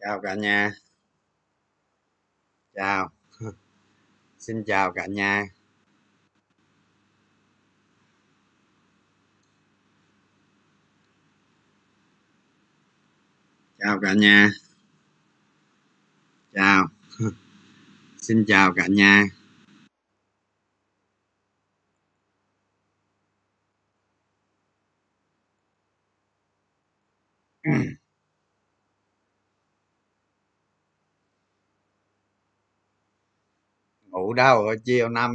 chào cả nhà. Chào. Xin chào cả nhà. Chào cả nhà. Chào. Xin chào cả nhà ngủ đâu, hồi chiều nằm,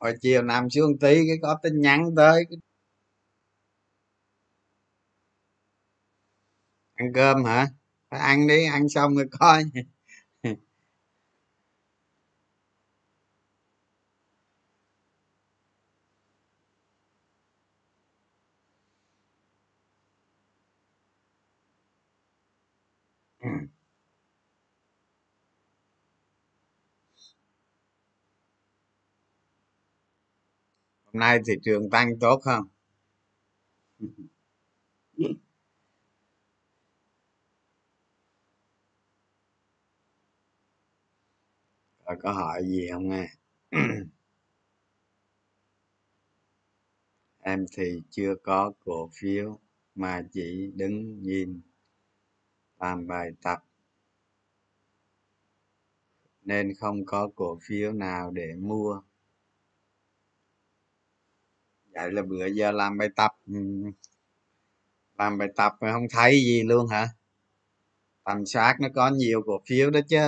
hồi chiều nằm xuống tí cái có tin nhắn tới. Ăn cơm hả? Phải ăn đi, ăn xong rồi coi hôm nay thị trường tăng tốt không? Rồi có hỏi gì không nghe? Em thì chưa có cổ phiếu mà chỉ đứng nhìn làm bài tập. Nên không có cổ phiếu nào để mua vậy là bữa giờ làm bài tập ừ, làm bài tập mà không thấy gì luôn hả? Tầm soát nó có nhiều cổ phiếu đó chứ.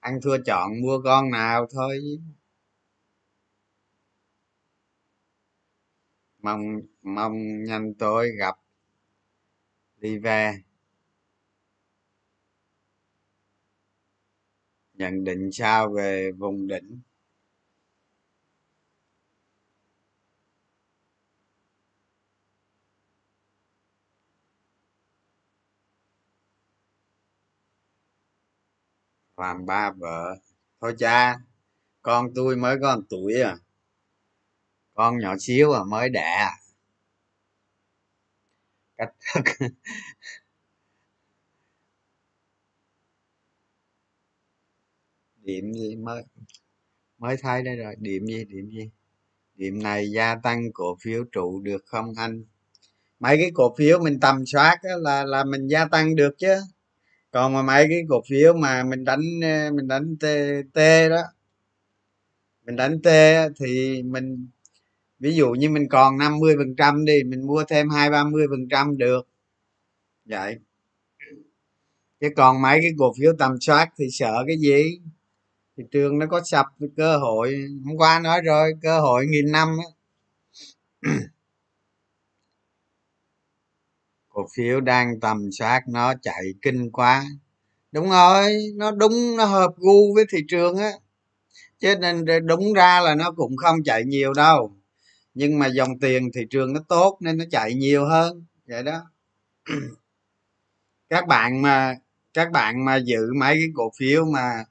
Ăn thua chọn mua con nào thôi. Mong mong nhanh tối gặp đi về. Nhận định sao về vùng đỉnh? Làm ba vợ. Thôi cha, con tôi mới có một tuổi à. Con nhỏ xíu à mới đẻ à. cách thức. Điểm gì mới mới thay đây rồi. Điểm gì điểm gì? Điểm này gia tăng cổ phiếu trụ được không anh? Mấy cái cổ phiếu mình tầm soát là là mình gia tăng được chứ còn mà mấy cái cổ phiếu mà mình đánh ờ, mình đánh t, t đó mình đánh t thì mình ví dụ như mình còn 50 phần trăm đi mình mua thêm hai ba mươi phần trăm được. Vậy. Chứ còn mấy cái cổ phiếu tầm soát thì sợ cái gì? Thị trường nó có sập cơ hội hôm qua nói rồi cơ hội nghìn năm á cổ phiếu đang tầm soát nó chạy kinh quá. Đúng rồi nó đúng nó hợp gu với thị trường á. Chứ nên đúng ra là nó cũng không chạy nhiều đâu. Nhưng mà dòng tiền thị trường nó tốt nên nó chạy nhiều hơn vậy đó. Các bạn mà các bạn mà giữ mấy cái cổ phiếu mà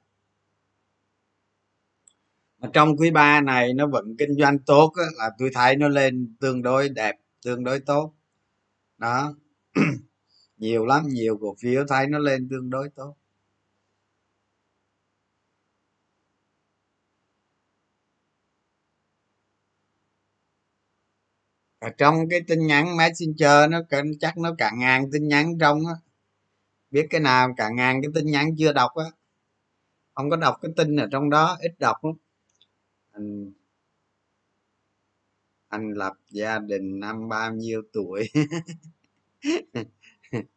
mà trong quý ba này nó vẫn kinh doanh tốt á, là tôi thấy nó lên tương đối đẹp tương đối tốt. Đó. nhiều lắm, nhiều cổ phiếu thấy nó lên tương đối tốt. Ở trong cái tin nhắn messenger nó chắc nó cả ngàn tin nhắn trong á. Biết cái nào cả ngàn cái tin nhắn chưa đọc á. Không có đọc cái tin ở trong đó, ít đọc lắm. Anh anh lập gia đình năm bao nhiêu tuổi?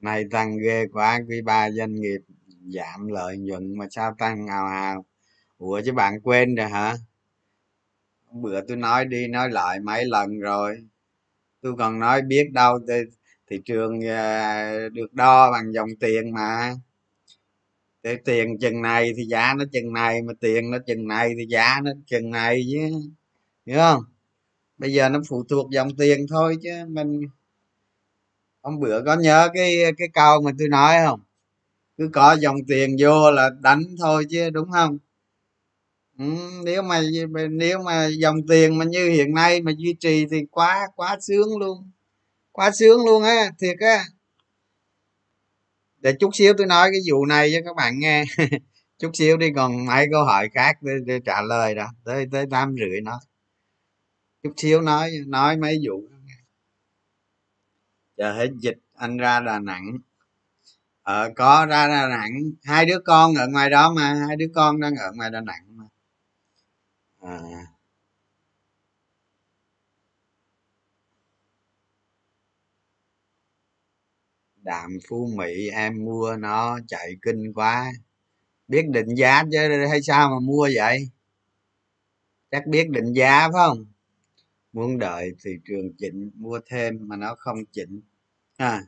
này tăng ghê quá, quý ba doanh nghiệp giảm lợi nhuận mà sao tăng ào ào ủa chứ bạn quên rồi hả? Bữa tôi nói đi, nói lại mấy lần rồi. Tôi còn nói biết đâu thị trường à, được đo bằng dòng tiền mà cái tiền chừng này thì giá nó chừng này mà tiền nó chừng này thì giá nó chừng này chứ. Hiểu không? Bây giờ nó phụ thuộc dòng tiền thôi chứ mình hôm bữa có nhớ cái cái câu mà tôi nói không? Cứ có dòng tiền vô là đánh thôi chứ đúng không? Ừ, nếu mà nếu mà dòng tiền mà như hiện nay mà duy trì thì quá quá sướng luôn. Quá sướng luôn á thiệt á để chút xíu tôi nói cái vụ này cho các bạn nghe. Chút xíu đi còn mấy câu hỏi khác để, để trả lời đó. Tới tới tám rưỡi nói chút xíu nói nói mấy vụ chờ hết dịch anh ra đà nẵng. Ờ có ra đà nẵng. Hai đứa con ở ngoài đó mà hai đứa con đang ở ngoài đà nẵng mà. À. đạm phú mỹ em mua nó chạy kinh quá. Biết định giá chứ hay sao mà mua vậy? Chắc biết định giá phải không? Muốn đợi thị trường chỉnh mua thêm mà nó không chỉnh. À.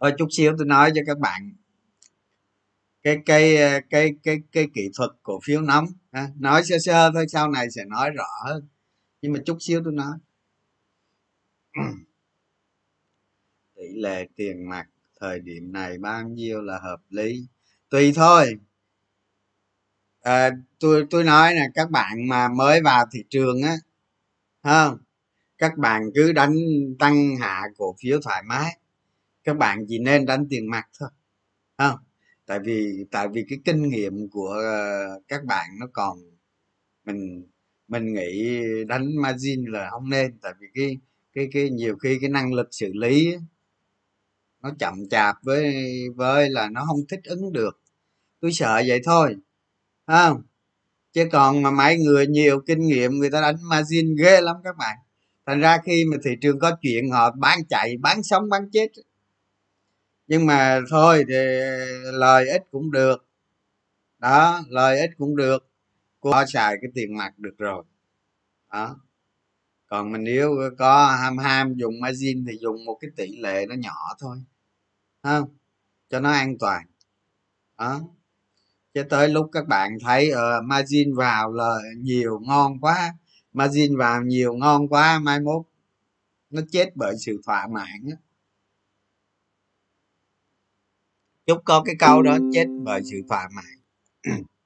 Thôi chút xíu tôi nói cho các bạn cái cái cái cái cái kỹ thuật cổ phiếu nóng. À, nói sơ sơ thôi sau này sẽ nói rõ hơn. Nhưng mà chút xíu tôi nói tỷ lệ tiền mặt thời điểm này bao nhiêu là hợp lý? Tùy thôi. À, tôi tôi nói là các bạn mà mới vào thị trường á không? Các bạn cứ đánh tăng hạ cổ phiếu thoải mái. Các bạn chỉ nên đánh tiền mặt thôi không? Tại vì tại vì cái kinh nghiệm của ờ, các bạn nó còn mình mình nghĩ đánh margin là không nên. Tại vì cái cái cái nhiều khi cái năng lực xử lý nó chậm chạp với với là nó không thích ứng được. Tôi sợ vậy thôi không? Chứ còn mà mấy người nhiều kinh nghiệm, người ta đánh margin ghê lắm các bạn. Thành ra khi mà thị trường có chuyện, họ bán chạy, bán sống, bán chết. Nhưng mà thôi thì lời ít cũng được. Đó lời ít cũng được. Cô xài cái tiền mặt được rồi. Đó còn mình nếu có ham ham dùng margin thì dùng một cái tỷ lệ nó nhỏ thôi không? Cho nó an toàn. Đó. Cho tới lúc các bạn thấy uh, margin vào là nhiều ngon quá margin vào nhiều ngon quá mai mốt nó chết bởi sự thỏa mãn đó. chúc có cái câu đó chết bởi sự thỏa mãn.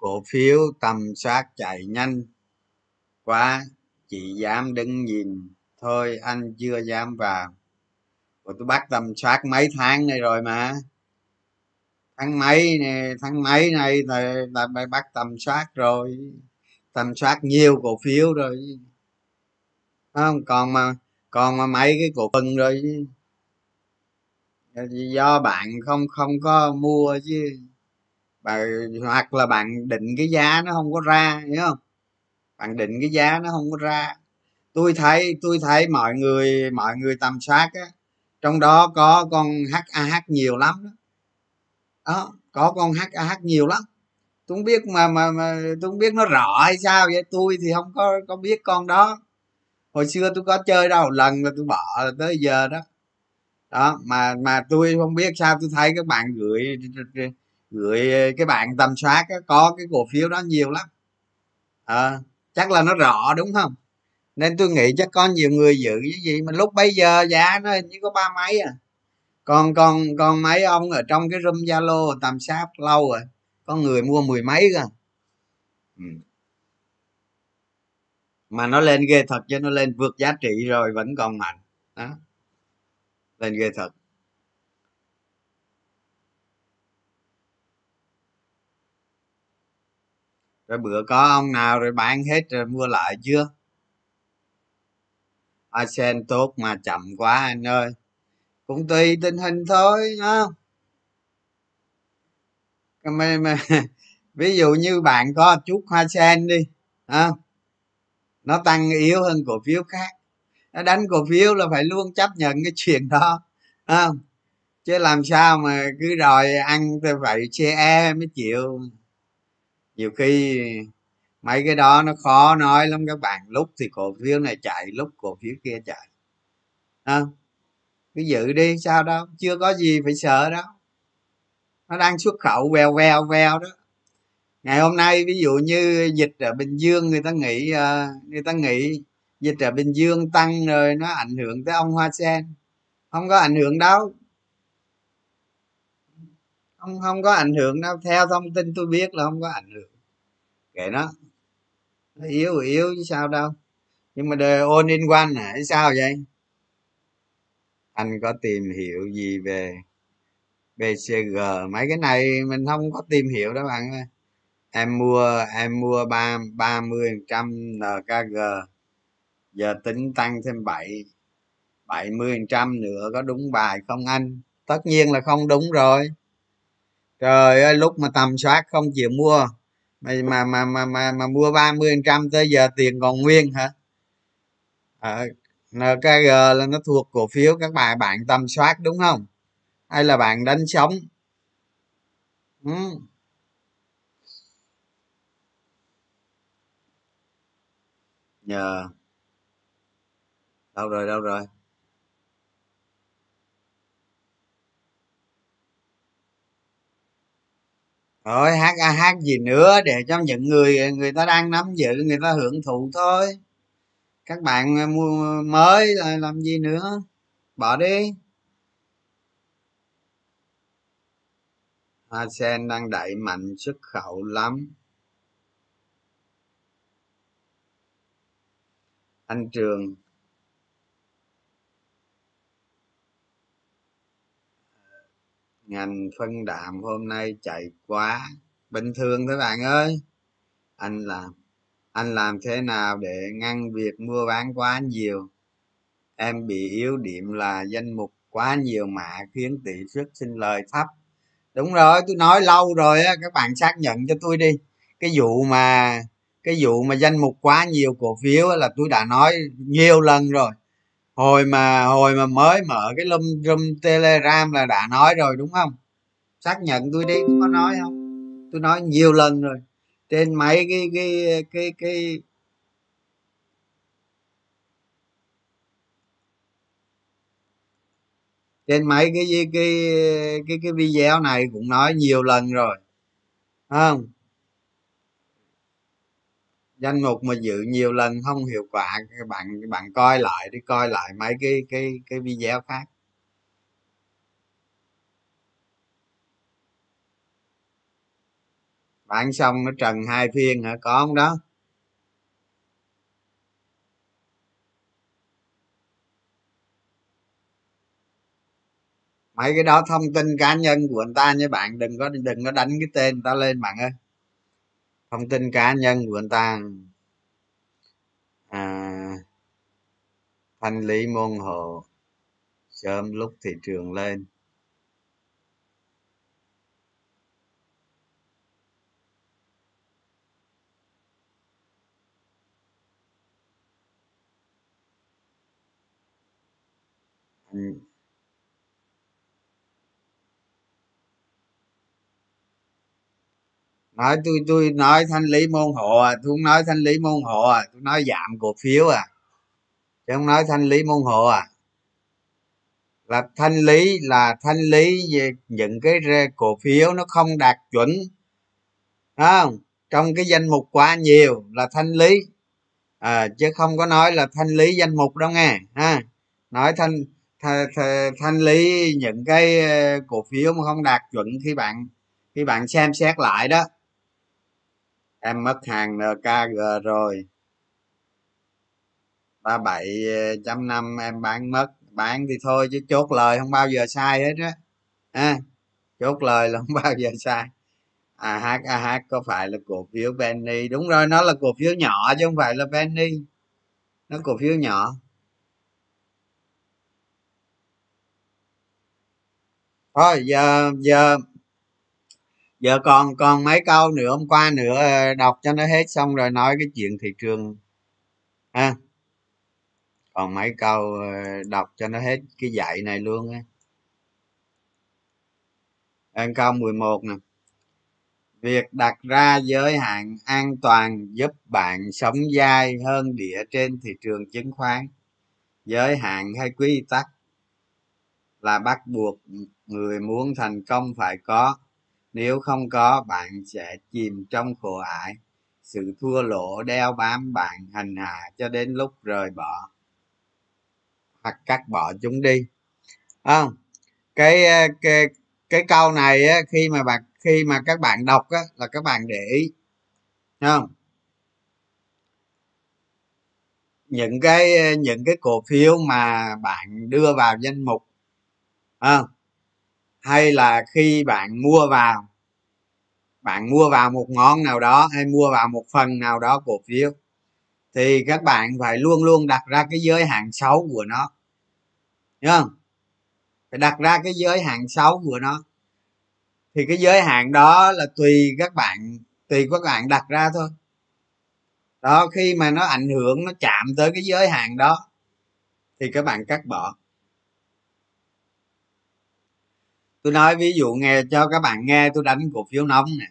cổ phiếu tầm soát chạy nhanh quá chị dám đứng nhìn. Thôi anh chưa dám vào. Rồi tôi bắt tầm soát mấy tháng này rồi mà. Tháng mấy này tháng mấy này là, là phải bắt tầm soát rồi. Tầm soát nhiều cổ phiếu rồi. Không? Còn mà còn mà mấy cái cổ phần rồi. Do bạn không không có mua chứ bà hoặc là bạn định cái giá nó không có ra hiểu không? Bạn định cái giá nó không có ra. Tôi thấy tôi thấy mọi người mọi người tầm soát á trong đó có con HAH nhiều lắm đó, đó có con HAH nhiều lắm. Tôi không biết mà mà, mà tôi không biết nó rõ hay sao vậy. Tôi thì không có có biết con đó. Hồi xưa tôi có chơi đâu lần là tôi bỏ tới giờ đó. Đó mà mà tôi không biết sao tôi thấy các bạn gửi gửi ờ, cái bạn tầm soát có cái cổ phiếu đó nhiều lắm. À, chắc là nó rõ đúng không? Nên tôi nghĩ chắc có nhiều người giữ cái gì mà lúc bây giờ giá nó hình như có ba mấy à. Còn còn còn mấy ông ở trong cái room zalo tầm sát lâu rồi có người mua mười mấy cơ. Ừ. mà nó lên ghê thật chứ nó lên vượt giá trị rồi vẫn còn mạnh. Đó. Lên ghê thật. Rồi bữa có ông nào rồi bán hết rồi mua lại chưa? Arsen tốt mà chậm quá anh ơi. Cũng tùy tình hình thôi không? Mà, mà, ví dụ như bạn có chút hoa sen đi à, nó tăng yếu hơn cổ phiếu khác. Nó đánh cổ phiếu là phải luôn chấp nhận cái chuyện đó à, chứ làm sao mà cứ đòi ăn thì phải che e mới chịu nhiều khi mấy cái đó nó khó nói lắm các bạn. Lúc thì cổ phiếu này chạy lúc cổ phiếu kia chạy. À, cứ giữ đi sao đâu? Chưa có gì phải sợ đâu. Nó đang xuất khẩu vèo vèo vèo đó. Ngày hôm nay ví dụ như dịch ở bình dương người ta nghĩ ờ, người ta nghĩ dịch ở bình dương tăng rồi nó ảnh hưởng tới ông hoa sen. Không có ảnh hưởng đâu. Không không có ảnh hưởng đâu. Theo thông tin tôi biết là không có ảnh hưởng kệ nó. Nó yếu yếu chứ sao đâu. Nhưng mà đời all in one à, hả sao vậy? Anh có tìm hiểu gì về bcg mấy cái này mình không có tìm hiểu đó bạn ơi. Em mua em mua ba ba mươi trăm nkg giờ tính tăng thêm bảy bảy mươi trăm nữa có đúng bài không anh? Tất nhiên là không đúng rồi. Trời ơi, lúc mà tầm soát không chịu mua mà mà mà mà mà, mà mua ba mươi trăm tới giờ tiền còn nguyên hả? Ờ, à, nkg là nó thuộc cổ phiếu các bạn bạn tầm soát đúng không? Hay là bạn đánh sống ừ. nhờ. Đâu rồi đâu rồi? Rồi hát à, hát gì nữa để cho những người người ta đang nắm giữ người ta hưởng thụ thôi. Các bạn mua mới là làm gì nữa? Bỏ đi. Hoa sen đang đẩy mạnh xuất khẩu lắm. Anh trường ngành phân đạm hôm nay chạy quá, bình thường thôi bạn ơi. Anh làm anh làm thế nào để ngăn việc mua bán quá nhiều? Em bị yếu điểm là danh mục quá nhiều mã khiến tỷ suất sinh lời thấp. Đúng rồi, tôi nói lâu rồi á, các bạn xác nhận cho tôi đi. Cái vụ mà, cái vụ mà danh mục quá nhiều cổ phiếu là tôi đã nói nhiều lần rồi hồi mà hồi mà mới mở cái lum room telegram là đã nói rồi đúng không? Xác nhận tôi đi tôi có nói không? Tôi nói nhiều lần rồi. Trên mấy cái cái cái cái trên mấy cái cái cái cái, cái video này cũng nói nhiều lần rồi. Không? Danh mục mà dự nhiều lần không hiệu quả, bạn bạn coi lại đi, coi lại mấy cái cái cái video khác. Bạn xong nó trần hai phiên hả? Có không đó? Mấy cái đó thông tin cá nhân của anh ta nha bạn, đừng có đừng có đánh cái tên người ta lên bạn ơi thông tin cá nhân của anh ta. À, thanh lý môn hộ sớm lúc thị trường lên. Nói tôi tôi nói thanh lý môn hộ à tôi không nói thanh lý môn hộ à tôi nói giảm cổ phiếu à. Chứ không nói thanh lý môn hộ à. Là thanh lý là thanh lý về những cái cổ phiếu nó không đạt chuẩn. Không? Trong cái danh mục quá nhiều là thanh lý. À, chứ không có nói là thanh lý danh mục đâu nghe ha. Nói thanh th, th, thanh lý những cái ờ, cổ phiếu mà không đạt chuẩn khi bạn khi bạn xem xét lại đó em mất hàng nkg rồi. ba bảy chấm năm em bán mất. Bán thì thôi chứ chốt lời không bao giờ sai hết á. À, chốt lời là không bao giờ sai. Ah ah có phải là cổ phiếu penny? Đúng rồi nó là cổ phiếu nhỏ chứ không phải là penny. Nó cổ phiếu nhỏ. Thôi giờ giờ giờ còn còn mấy câu nữa, hôm qua nữa ờ, đọc cho nó hết xong rồi nói cái chuyện thị trường. Ha? Còn mấy câu ờ, đọc cho nó hết cái dạy này luôn á. Câu 11 nè. Việc đặt ra giới hạn an toàn giúp bạn sống dai hơn địa trên thị trường chứng khoán. Giới hạn hay quy tắc là bắt buộc người muốn thành công phải có nếu không có bạn sẽ chìm trong khổ ải. Sự thua lỗ đeo bám bạn hành hạ cho đến lúc rời bỏ hoặc cắt bỏ chúng đi. Không cái ờ, cái cái câu này á, khi mà bạn khi mà các bạn đọc á, là các bạn để ý. Không? Những cái ờ, những cái cổ phiếu mà bạn đưa vào danh mục à, hay là khi bạn mua vào, bạn mua vào một ngón nào đó hay mua vào một phần nào đó cổ phiếu, thì các bạn phải luôn luôn đặt ra cái giới hạn xấu của nó. Nhớ không? Phải đặt ra cái giới hạn xấu của nó. Thì cái giới hạn đó là tùy các bạn, tùy các bạn đặt ra thôi. Đó, khi mà nó ảnh hưởng, nó chạm tới cái giới hạn đó, thì các bạn cắt bỏ. Tôi nói ví dụ nghe cho các bạn nghe tôi đánh cổ phiếu nóng nè.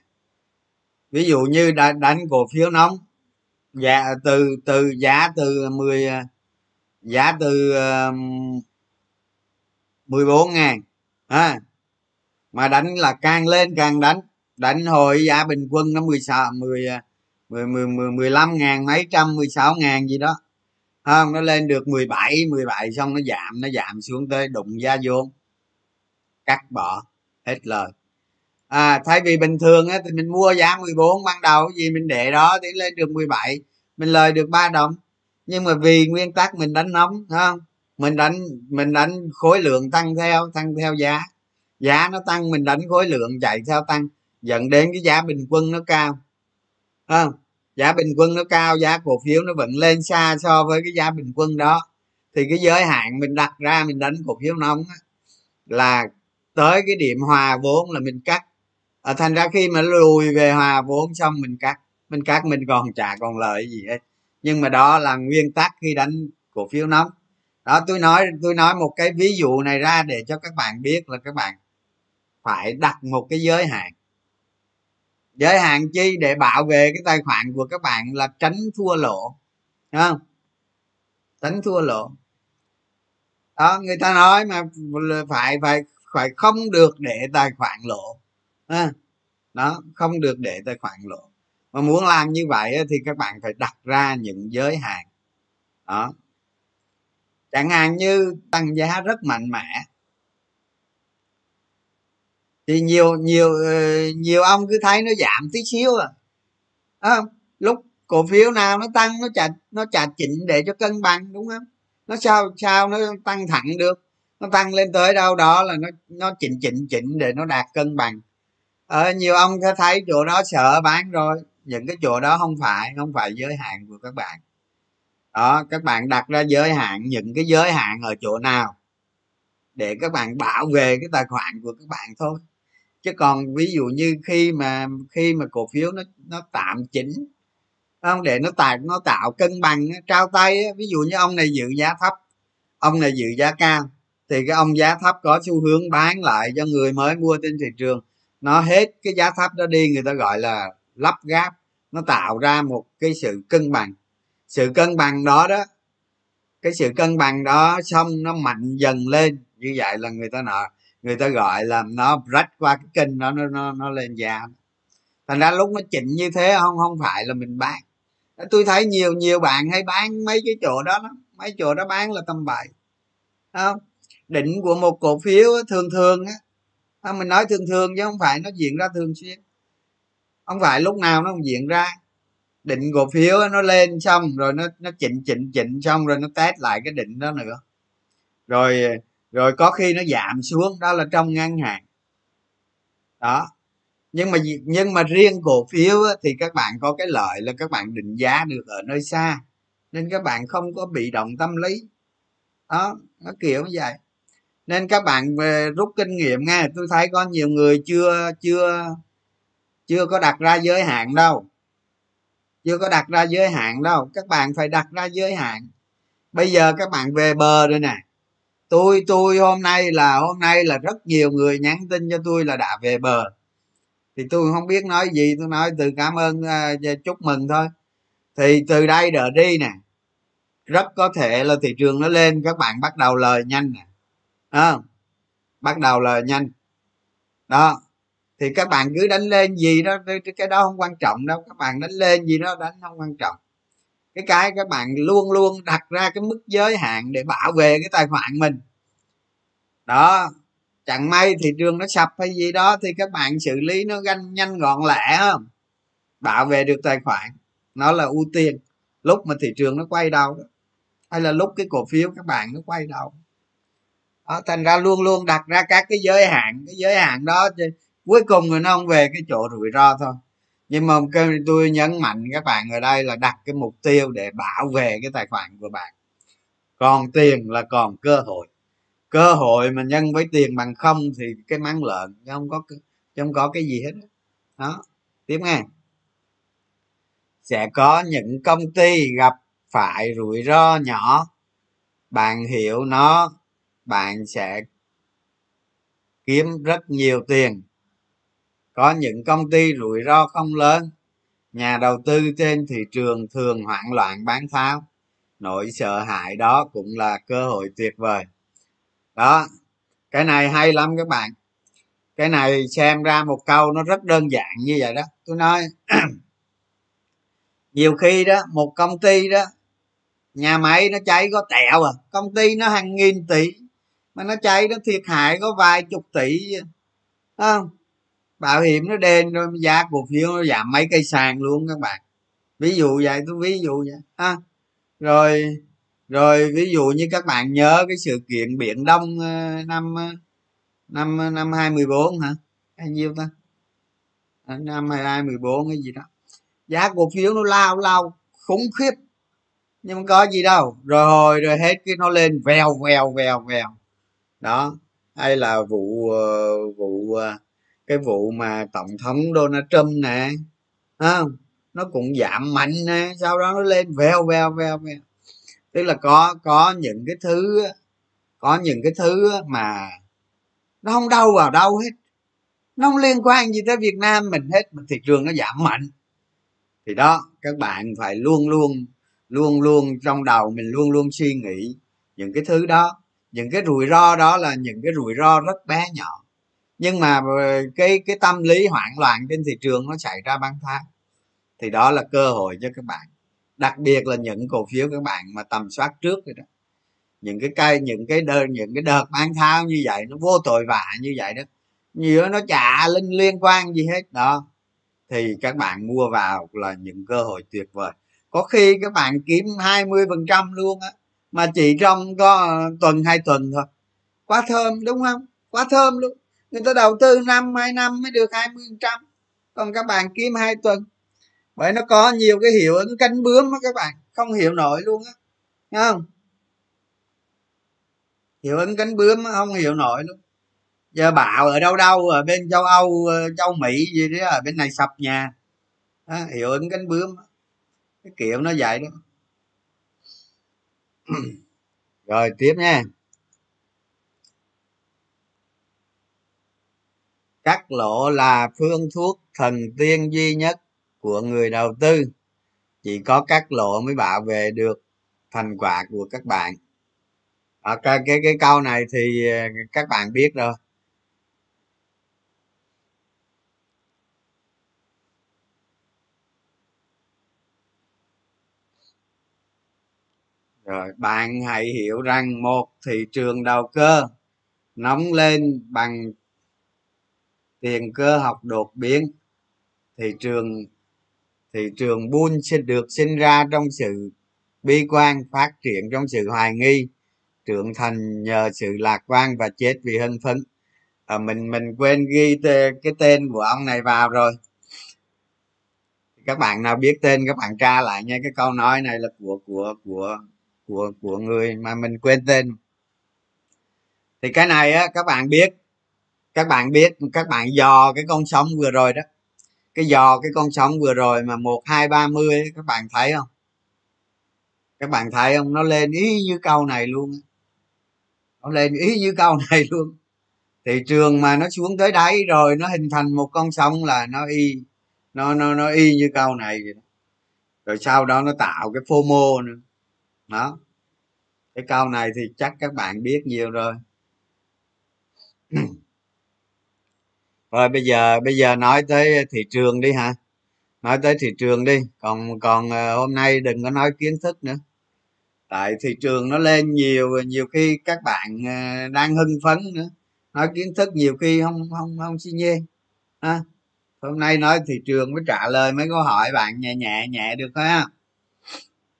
Ví dụ như đã đánh cổ phiếu nóng giá dạ, từ từ giá từ 10 à, giá từ à, um, 14 ngàn à, mà đánh là càng lên càng đánh. Đánh hồi giá bình quân nó 16 10 10 10 10 15 ngàn mấy trăm 16 ngàn gì đó. Không nó lên được 17 17 xong nó giảm nó giảm xuống tới đụng gia vốn cắt bỏ hết lời. À thay vì bình thường á, thì mình mua giá 14 ban đầu gì mình để đó thì lên được 17 mình lời được 3 đồng. Nhưng mà vì nguyên tắc mình đánh nóng không? Mình đánh mình đánh khối lượng tăng theo tăng theo giá. Giá nó tăng mình đánh khối lượng chạy theo tăng dẫn đến cái giá bình quân nó cao. Không? Giá bình quân nó cao giá cổ phiếu nó vẫn lên xa so với cái giá bình quân đó. Thì cái giới hạn mình đặt ra mình đánh cổ phiếu nóng là tới cái điểm hòa vốn là mình cắt. À, thành ra khi mà lùi về hòa vốn xong mình cắt. Mình cắt mình còn trả còn lợi gì hết. Nhưng mà đó là nguyên tắc khi đánh cổ phiếu nóng. Đó tôi nói tôi nói một cái ví dụ này ra để cho các bạn biết là các bạn phải đặt một cái giới hạn. Giới hạn chi để bảo vệ cái tài khoản của các bạn là tránh thua lỗ. Đúng không? Tránh thua lỗ. Đó người ta nói mà phải phải phải không được để tài khoản lỗ à, đó không được để tài khoản lỗ mà muốn làm như vậy thì các bạn phải đặt ra những giới hạn. Đó. Chẳng hạn như tăng giá rất mạnh mẽ. Thì nhiều nhiều ờ, nhiều ông cứ thấy nó giảm tí xíu à, à lúc cổ phiếu nào nó tăng nó chặt nó chặt chỉnh để cho cân bằng đúng không? Nó sao sao nó tăng thẳng được? Nó tăng lên tới đâu đó là nó nó chỉnh chỉnh chỉnh để nó đạt cân bằng. Ờ, nhiều ông thấy chỗ đó sợ bán rồi những cái chỗ đó không phải không phải giới hạn của các bạn. Đó các bạn đặt ra giới hạn những cái giới hạn ở chỗ nào để các bạn bảo vệ cái tài khoản của các bạn thôi. Chứ còn ví dụ như khi mà khi mà cổ phiếu nó nó tạm chỉnh không để nó tạo nó tạo cân bằng trao tay ví dụ như ông này dự giá thấp ông này dự giá cao thì cái ông giá thấp có xu hướng bán lại cho người mới mua trên thị trường. Nó hết cái giá thấp đó đi người ta gọi là lắp gáp nó tạo ra một cái sự cân bằng. Sự cân bằng đó đó cái sự cân bằng đó xong nó mạnh dần lên. Như vậy là người ta nợ người ta gọi là nó rách qua cái kênh nó nó nó nó lên giá. Thành ra lúc nó chỉnh như thế không không phải là mình bán. Tôi thấy nhiều nhiều bạn hay bán mấy cái chỗ đó, đó mấy chỗ đó bán là tầm bậy. Không? Định của một cổ phiếu thường thường á. Mình nói thường thường chứ không phải nó diễn ra thường xuyên. Không phải lúc nào nó cũng diễn ra. Định cổ phiếu nó lên xong rồi nó nó chỉnh chỉnh chỉnh xong rồi nó test lại cái định đó nữa. Rồi rồi có khi nó giảm xuống, đó là trong ngân hàng. Đó. Nhưng mà nhưng mà riêng cổ phiếu thì các bạn có cái lợi là các bạn định giá được ở nơi xa, nên các bạn không có bị động tâm lý. Đó, nó kiểu như vậy nên các bạn về rút kinh nghiệm nghe. Tôi thấy có nhiều người chưa chưa chưa có đặt ra giới hạn đâu. Chưa có đặt ra giới hạn đâu. Các bạn phải đặt ra giới hạn. Bây giờ các bạn về bờ rồi nè. Tôi tôi hôm nay là, hôm nay là rất nhiều người nhắn tin cho tôi là đã về bờ. Thì tôi không biết nói gì. Tôi nói từ cảm ơn à, chúc mừng thôi. Thì từ đây đợi đi nè. Rất có thể là thị trường nó lên. Các bạn bắt đầu lời nhanh nè à, bắt đầu là nhanh. Đó thì các bạn cứ đánh lên gì đó cái đó không quan trọng đâu các bạn đánh lên gì đó đánh không quan trọng. Cái cái các bạn luôn luôn đặt ra cái mức giới hạn để bảo vệ cái tài khoản mình. Đó chẳng may thị trường nó sập hay gì đó thì các bạn xử lý nó nhanh nhanh gọn lẹ không? Bảo vệ được tài khoản nó là ưu tiên. Lúc mà thị trường nó quay đầu hay là lúc cái cổ phiếu các bạn nó quay đầu đó, thành ra luôn luôn đặt ra các cái giới hạn cái giới hạn đó cuối cùng người nó không về cái chỗ rủi ro thôi. Nhưng mà tôi nhấn mạnh các bạn ở đây là đặt cái mục tiêu để bảo vệ cái tài khoản của bạn. Còn tiền là còn cơ hội. Cơ hội mà nhân với tiền bằng không thì cái mắng lợn chứ không có chứ không có cái gì hết đó tiếp nghe. Sẽ có những công ty gặp phải rủi ro nhỏ. Bạn hiểu nó bạn sẽ kiếm rất nhiều tiền. Có những công ty rủi ro không lớn, nhà đầu tư trên thị trường thường hoảng loạn bán tháo, nỗi sợ hãi đó cũng là cơ hội tuyệt vời. Đó, cái này hay lắm các bạn. Cái này xem ra một câu nó rất đơn giản như vậy đó. Tôi nói, nhiều khi đó, một công ty đó, nhà máy nó cháy có tẹo à công ty nó hàng nghìn tỷ mà nó cháy nó thiệt hại có vài chục tỷ không? Bảo hiểm nó đen rồi giá cổ phiếu nó giảm mấy cây sàn luôn các bạn. Ví dụ vậy, tôi ví dụ vậy. Ha rồi rồi ví dụ như các bạn nhớ cái sự kiện biển đông ờ, năm ờ, năm ờ, năm hai mười bốn hả? Hay nhiêu ta? Năm hai hai mười bốn cái gì đó. Giá cổ phiếu nó lao lao, khủng khiếp. Nhưng mà có gì đâu. Rồi hồi, rồi hết cái nó lên, vèo vèo vèo vèo đó, hay là vụ ờ, vụ ờ, cái vụ mà tổng thống donald trump nè không nó cũng giảm mạnh nè, sau đó nó lên veo veo veo veo tức là có có những cái thứ có những cái thứ mà nó không đâu vào đâu hết. Nó không liên quan gì tới việt nam mình hết, mà thị trường nó giảm mạnh. Thì đó, các bạn phải luôn luôn luôn luôn trong đầu mình luôn luôn suy nghĩ những cái thứ đó những cái rủi ro đó là những cái rủi ro rất bé nhỏ. Nhưng mà ờ, cái cái tâm lý hoảng loạn trên thị trường nó xảy ra bán tháng thì đó là cơ hội cho các bạn. Đặc biệt là những cổ phiếu các bạn mà tầm soát trước rồi đó. Những cái cây, những cái đơn những cái đợt bán tháo như vậy, nó vô tội vạ như vậy đó. Nhiều nó chả linh liên quan gì hết. Đó. Thì các bạn mua vào là những cơ hội tuyệt vời. Có khi các bạn kiếm 20 phần trăm luôn á mà chỉ trong có tuần hai tuần thôi. Quá thơm đúng không? Quá thơm luôn. Người ta đầu tư năm hai năm mới được 20 phần trăm. Còn các bạn kiếm hai tuần. Bởi nó có nhiều cái hiệu ứng cánh bướm á các bạn. Không hiểu nổi luôn á. Không? Hiệu ứng cánh bướm không hiểu nổi luôn. Giờ bạo ở đâu đâu ở bên châu âu ờ, châu mỹ gì đó ở bên này sập nhà. Đó, hiệu ứng cánh bướm cái kiểu nó vậy đó. rồi tiếp nha. Cắt lỗ là phương thuốc thần tiên duy nhất của người đầu tư. Chỉ có cắt lỗ mới bảo vệ được thành quả của các bạn. À, cái, cái cái câu này thì à, các bạn biết rồi. Rồi bạn hãy hiểu rằng một thị trường đầu cơ nóng lên bằng tiền cơ học đột biến. Thị trường thị trường bull sẽ được sinh ra trong sự bi quan phát triển trong sự hoài nghi. Trưởng thành nhờ sự lạc quan và chết vì hưng phấn. À, mình mình quên ghi tê, cái tên của ông này vào rồi. Các bạn nào biết tên các bạn tra lại nha. Cái câu nói này là của của của của của người mà mình quên tên. Thì cái này á, các bạn biết, các bạn biết, các bạn dò cái con sóng vừa rồi đó. Cái dò cái con sóng vừa rồi mà một, hai, ba, mươi các bạn thấy không? Các bạn thấy không? Nó lên ý như câu này luôn. Nó lên ý như câu này luôn. Thị trường mà nó xuống tới đáy rồi, nó hình thành một con sóng là nó y, nó nó nó y như câu này vậy rồi sau đó nó tạo cái fomo nữa đó. Cái câu này thì chắc các bạn biết nhiều rồi. Rồi bây giờ bây giờ nói tới thị trường đi hả? Nói tới thị trường đi. Còn còn ờ, hôm nay đừng có nói kiến thức nữa. Tại thị trường nó lên nhiều nhiều khi các bạn ờ, đang hưng phấn nữa. Nói kiến thức nhiều khi không không không xi nhê à, hôm nay nói thị trường mới trả lời mấy câu hỏi bạn nhẹ nhẹ nhẹ được ha.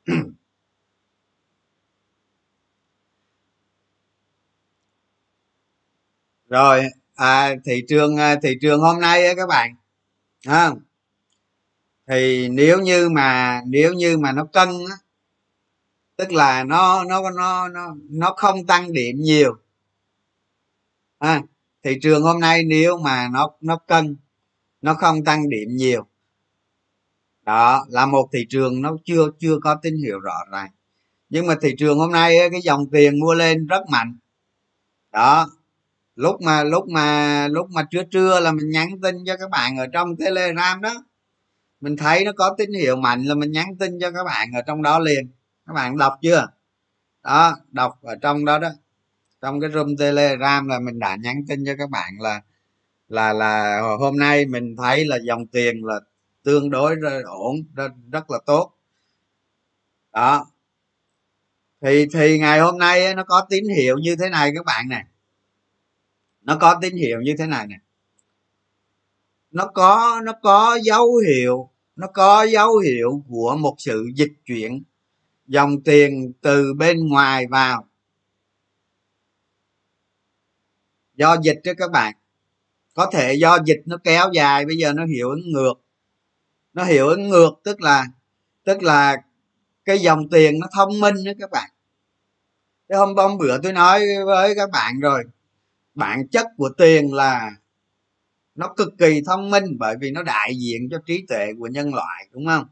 rồi à, thị trường à, thị trường hôm nay á các bạn à, thì nếu như mà nếu như mà nó cân á tức là nó nó nó nó nó không tăng điểm nhiều à, thị trường hôm nay nếu mà nó nó cân nó không tăng điểm nhiều đó là một thị trường nó chưa chưa có tín hiệu rõ ràng. Nhưng mà thị trường hôm nay cái dòng tiền mua lên rất mạnh đó lúc mà lúc mà lúc mà trưa trưa là mình nhắn tin cho các bạn ở trong telegram đó. Mình thấy nó có tín hiệu mạnh là mình nhắn tin cho các bạn ở trong đó liền. Các bạn đọc chưa? Đó đọc ở trong đó đó. Trong cái room telegram là mình đã nhắn tin cho các bạn là là là hôm nay mình thấy là dòng tiền là tương đối ổn rất, rất là tốt. Đó. Thì thì ngày hôm nay nó có tín hiệu như thế này các bạn này nó có tín hiệu như thế này nè. Nó có nó có dấu hiệu, nó có dấu hiệu của một sự dịch chuyển dòng tiền từ bên ngoài vào. Do dịch đó các bạn. Có thể do dịch nó kéo dài, bây giờ nó hiệu ứng ngược. Nó hiệu ứng ngược tức là tức là cái dòng tiền nó thông minh đó các bạn. Cái hôm bông bữa tôi nói với các bạn rồi bản chất của tiền là nó cực kỳ thông minh bởi vì nó đại diện cho trí tuệ của nhân loại, đúng không?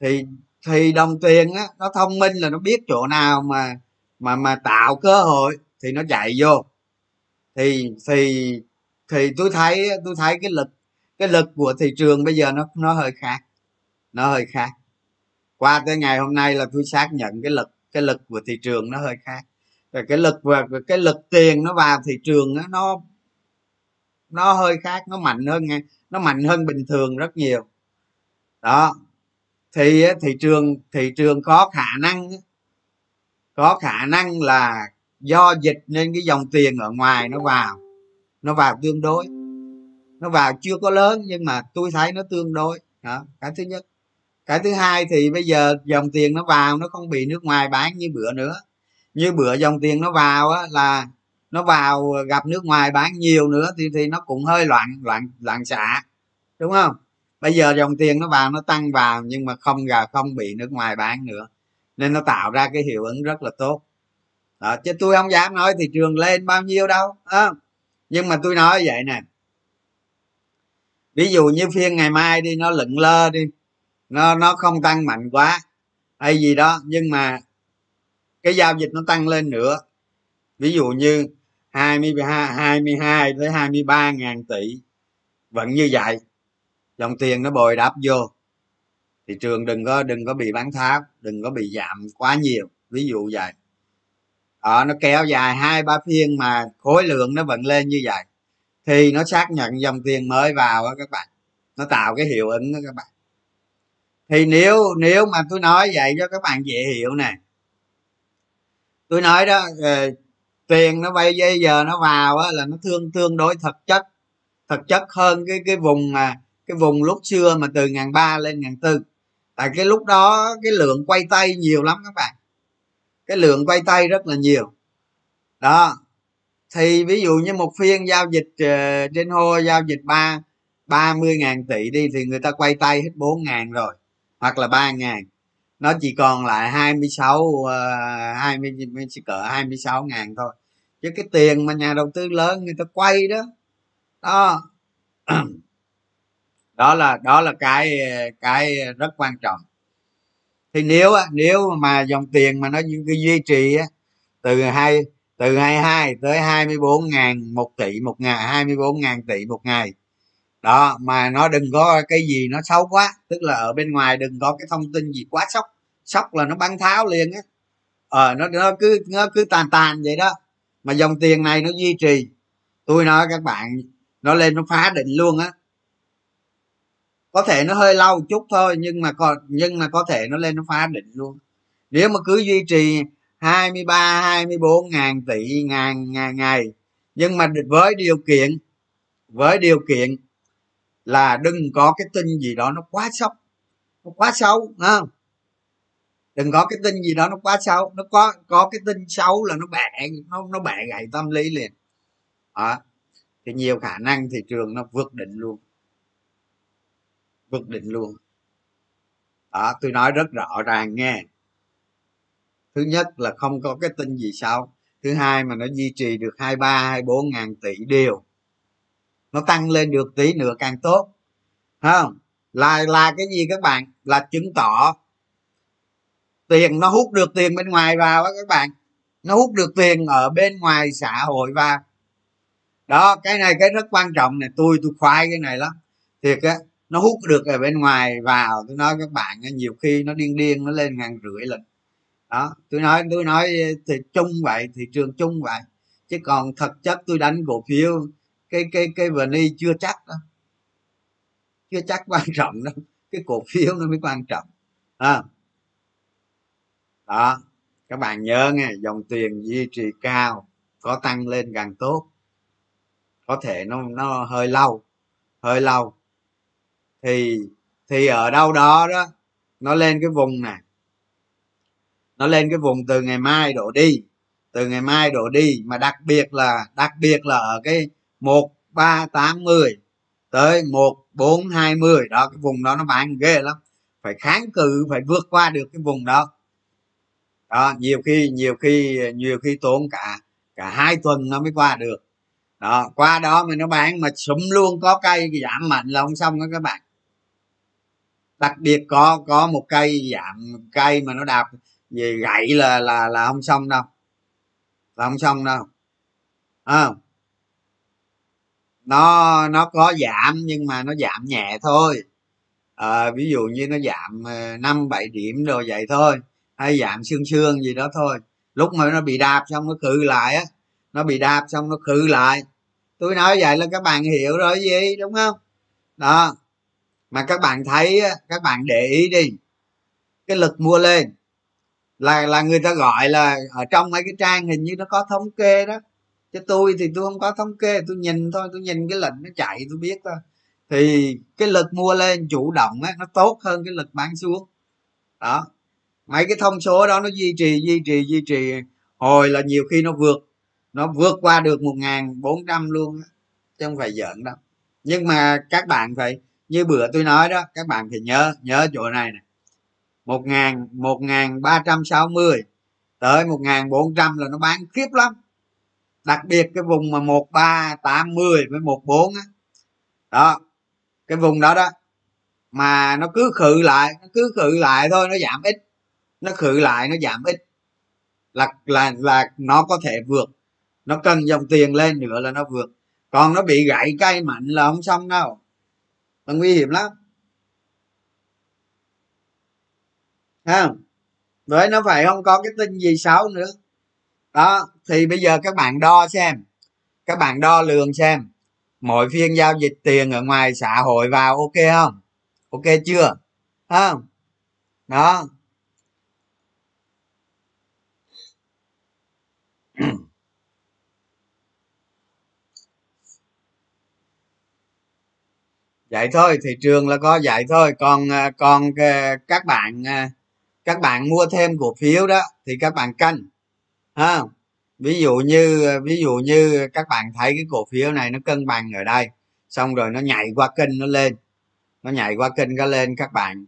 Thì thì đồng tiền á, nó thông minh là nó biết chỗ nào mà mà mà tạo cơ hội thì nó chạy vô. Thì thì thì tôi thấy tôi thấy cái lực cái lực của thị trường bây giờ nó nó hơi khác, nó hơi khác. Qua tới ngày hôm nay là tôi xác nhận cái lực cái lực của thị trường nó hơi khác rồi cái lực và cái lực tiền nó vào thị trường đó, nó nó hơi khác nó mạnh hơn nó mạnh hơn bình thường rất nhiều. Đó. Thì thị trường thị trường có khả năng có khả năng là do dịch nên cái dòng tiền ở ngoài nó vào nó vào tương đối. Nó vào chưa có lớn nhưng mà tôi thấy nó tương đối. Đó cái thứ nhất. Cái thứ hai thì bây giờ dòng tiền nó vào nó không bị nước ngoài bán như bữa nữa như bữa dòng tiền nó vào á là nó vào gặp nước ngoài bán nhiều nữa thì thì nó cũng hơi loạn loạn loạn xạ đúng không? Bây giờ dòng tiền nó vào nó tăng vào nhưng mà không gà không bị nước ngoài bán nữa. Nên nó tạo ra cái hiệu ứng rất là tốt. Đó, chứ tôi không dám nói thị trường lên bao nhiêu đâu à, nhưng mà tôi nói vậy nè. Ví dụ như phiên ngày mai đi nó lựng lơ đi nó nó không tăng mạnh quá hay gì đó nhưng mà cái giao dịch nó tăng lên nữa. Ví dụ như 22 22 tới 23 ngàn tỷ vẫn như vậy. Dòng tiền nó bồi đắp vô. Thị trường đừng có đừng có bị bán tháo đừng có bị giảm quá nhiều. Ví dụ vậy. Đó, nó kéo dài hai ba phiên mà khối lượng nó vẫn lên như vậy. Thì nó xác nhận dòng tiền mới vào đó các bạn. Nó tạo cái hiệu ứng đó các bạn. Thì nếu nếu mà tôi nói vậy cho các bạn dễ hiểu nè tôi nói đó ờ, tiền nó bây giờ nó vào á, là nó thương tương đối thực chất. Thực chất hơn cái cái vùng mà cái vùng lúc xưa mà từ ngàn ba lên ngàn tư. Tại cái lúc đó cái lượng quay tay nhiều lắm các bạn. Cái lượng quay tay rất là nhiều. Đó. Thì ví dụ như một phiên giao dịch uh, trên hô giao dịch ba ba mươi ngàn tỷ đi thì người ta quay tay hết bốn ngàn rồi hoặc là ba ngàn nó chỉ còn lại 26 20 ờ, cỡ 26 ngàn thôi. Chứ cái tiền mà nhà đầu tư lớn người ta quay đó đó. Đó là đó là cái cái rất quan trọng. Thì nếu nếu mà dòng tiền mà nó duy trì từ hai, từ 22 tới 24 ngàn một tỷ một ngày 24 ngàn tỷ một ngày đó mà nó đừng có cái gì nó xấu quá. Tức là ở bên ngoài đừng có cái thông tin gì quá sốc. Sốc là nó bắn tháo liền á. Ờ nó nó cứ nó cứ tàn tàn vậy đó. Mà dòng tiền này nó duy trì. Tôi nói các bạn nó lên nó phá định luôn á. Có thể nó hơi lâu chút thôi nhưng mà còn nhưng mà có thể nó lên nó phá định luôn. Nếu mà cứ duy trì 23 24 ngàn tỷ ngàn, ngày ngày nhưng mà với điều kiện với điều kiện là đừng có cái tin gì đó nó quá sốc nó quá xấu không đừng có cái tin gì đó nó quá xấu. Nó có có cái tin xấu là nó bẻ, nó nó bẻ gãy tâm lý liền. Đó. thì nhiều khả năng thị trường nó vượt định luôn. Vượt định luôn. Đó, tôi nói rất rõ ràng nghe. Thứ nhất là không có cái tin gì xấu. Thứ hai mà nó duy trì được hai ba, hai bốn ngàn tỷ điều nó tăng lên được tí nữa càng tốt. Không? Là là cái gì các bạn? Là chứng tỏ tiền. Nó hút được tiền bên ngoài vào các bạn. Nó hút được tiền ở bên ngoài xã hội vào. Đó, cái này cái rất quan trọng này tôi tôi khoai cái này lắm. Thiệt á, nó hút được ở bên ngoài vào. Tôi nói các bạn nhiều khi nó điên điên, nó lên ngàn rưỡi lần. Đó, tôi nói tôi nói thì chung vậy, thị trường chung vậy. Chứ còn thực chất tôi đánh cổ phiếu cái cái cái vni chưa chắc đó. Chưa chắc quan trọng đâu. Cái cổ phiếu nó mới quan trọng. À. đó. Các bạn nhớ nghe, dòng tiền duy trì cao, có tăng lên càng tốt. Có thể nó nó hơi lâu hơi lâu. Thì thì ở đâu đó đó, nó lên cái vùng này. Nó lên cái vùng từ ngày mai đổ đi. Từ ngày mai đổ đi, mà đặc biệt là, đặc biệt là ở cái một ba tám mươi tới một bốn hai mươi đó cái vùng đó nó bán ghê lắm. Phải kháng cự phải vượt qua được cái vùng đó. Đó nhiều khi nhiều khi nhiều khi tốn cả cả hai tuần nó mới qua được. Đó qua đó mà nó bán mà sụm luôn có cây giảm mạnh là không xong đó các bạn. Đặc biệt có có một cây giảm cây mà nó đạp về gãy là là là không xong đâu. Là không xong đâu. À, nó nó có giảm nhưng mà nó giảm nhẹ thôi. À, ví dụ như nó giảm ờ, năm bảy điểm rồi vậy thôi hay giảm xương xương gì đó thôi. Lúc mà nó bị đạp xong nó khử lại á nó bị đạp xong nó khử lại. Tôi nói vậy là các bạn hiểu rồi gì đúng không? Đó mà các bạn thấy các bạn để ý đi cái lực mua lên là là người ta gọi là ở trong mấy cái trang hình như nó có thống kê đó chứ tôi thì tôi không có thống kê, tôi nhìn thôi, tôi nhìn cái lệnh nó chạy, tôi biết thôi. Thì cái lực mua lên chủ động á, nó tốt hơn cái lực bán xuống. Đó. Mấy cái thông số đó nó duy trì duy trì duy trì. Hồi là nhiều khi nó vượt nó vượt qua được một ngàn bốn trăm luôn chứ không phải giỡn đâu. Nhưng mà các bạn phải, như bữa tôi nói đó, các bạn phải nhớ nhớ chỗ này này một ngàn một ngàn ba trăm sáu mươi tới một ngàn bốn trăm là nó bán khiếp lắm đặc biệt cái vùng mà một ba tám mươi với một bốn á. Đó, cái vùng đó đó, mà nó cứ khự lại, nó cứ khự lại thôi, nó giảm ít, nó khự lại, nó giảm ít. Là là là nó có thể vượt, nó cần dòng tiền lên nữa là nó vượt. Còn nó bị gãy cây mạnh là không xong đâu. Là nguy hiểm lắm. Không? Với nó phải không có cái tin gì xấu nữa đó, thì bây giờ các bạn đo xem. Các bạn đo lường xem. Mỗi phiên giao dịch tiền ở ngoài xã hội vào ok không? Ok chưa? Không? Đó. Vậy thôi, thị trường là có vậy thôi. Còn à, còn à, các bạn à, các bạn mua thêm cổ phiếu đó, thì các bạn canh ha ví dụ như ví dụ như các bạn thấy cái cổ phiếu này nó cân bằng ở đây xong rồi nó nhảy qua kênh nó lên nó nhảy qua kênh nó lên các bạn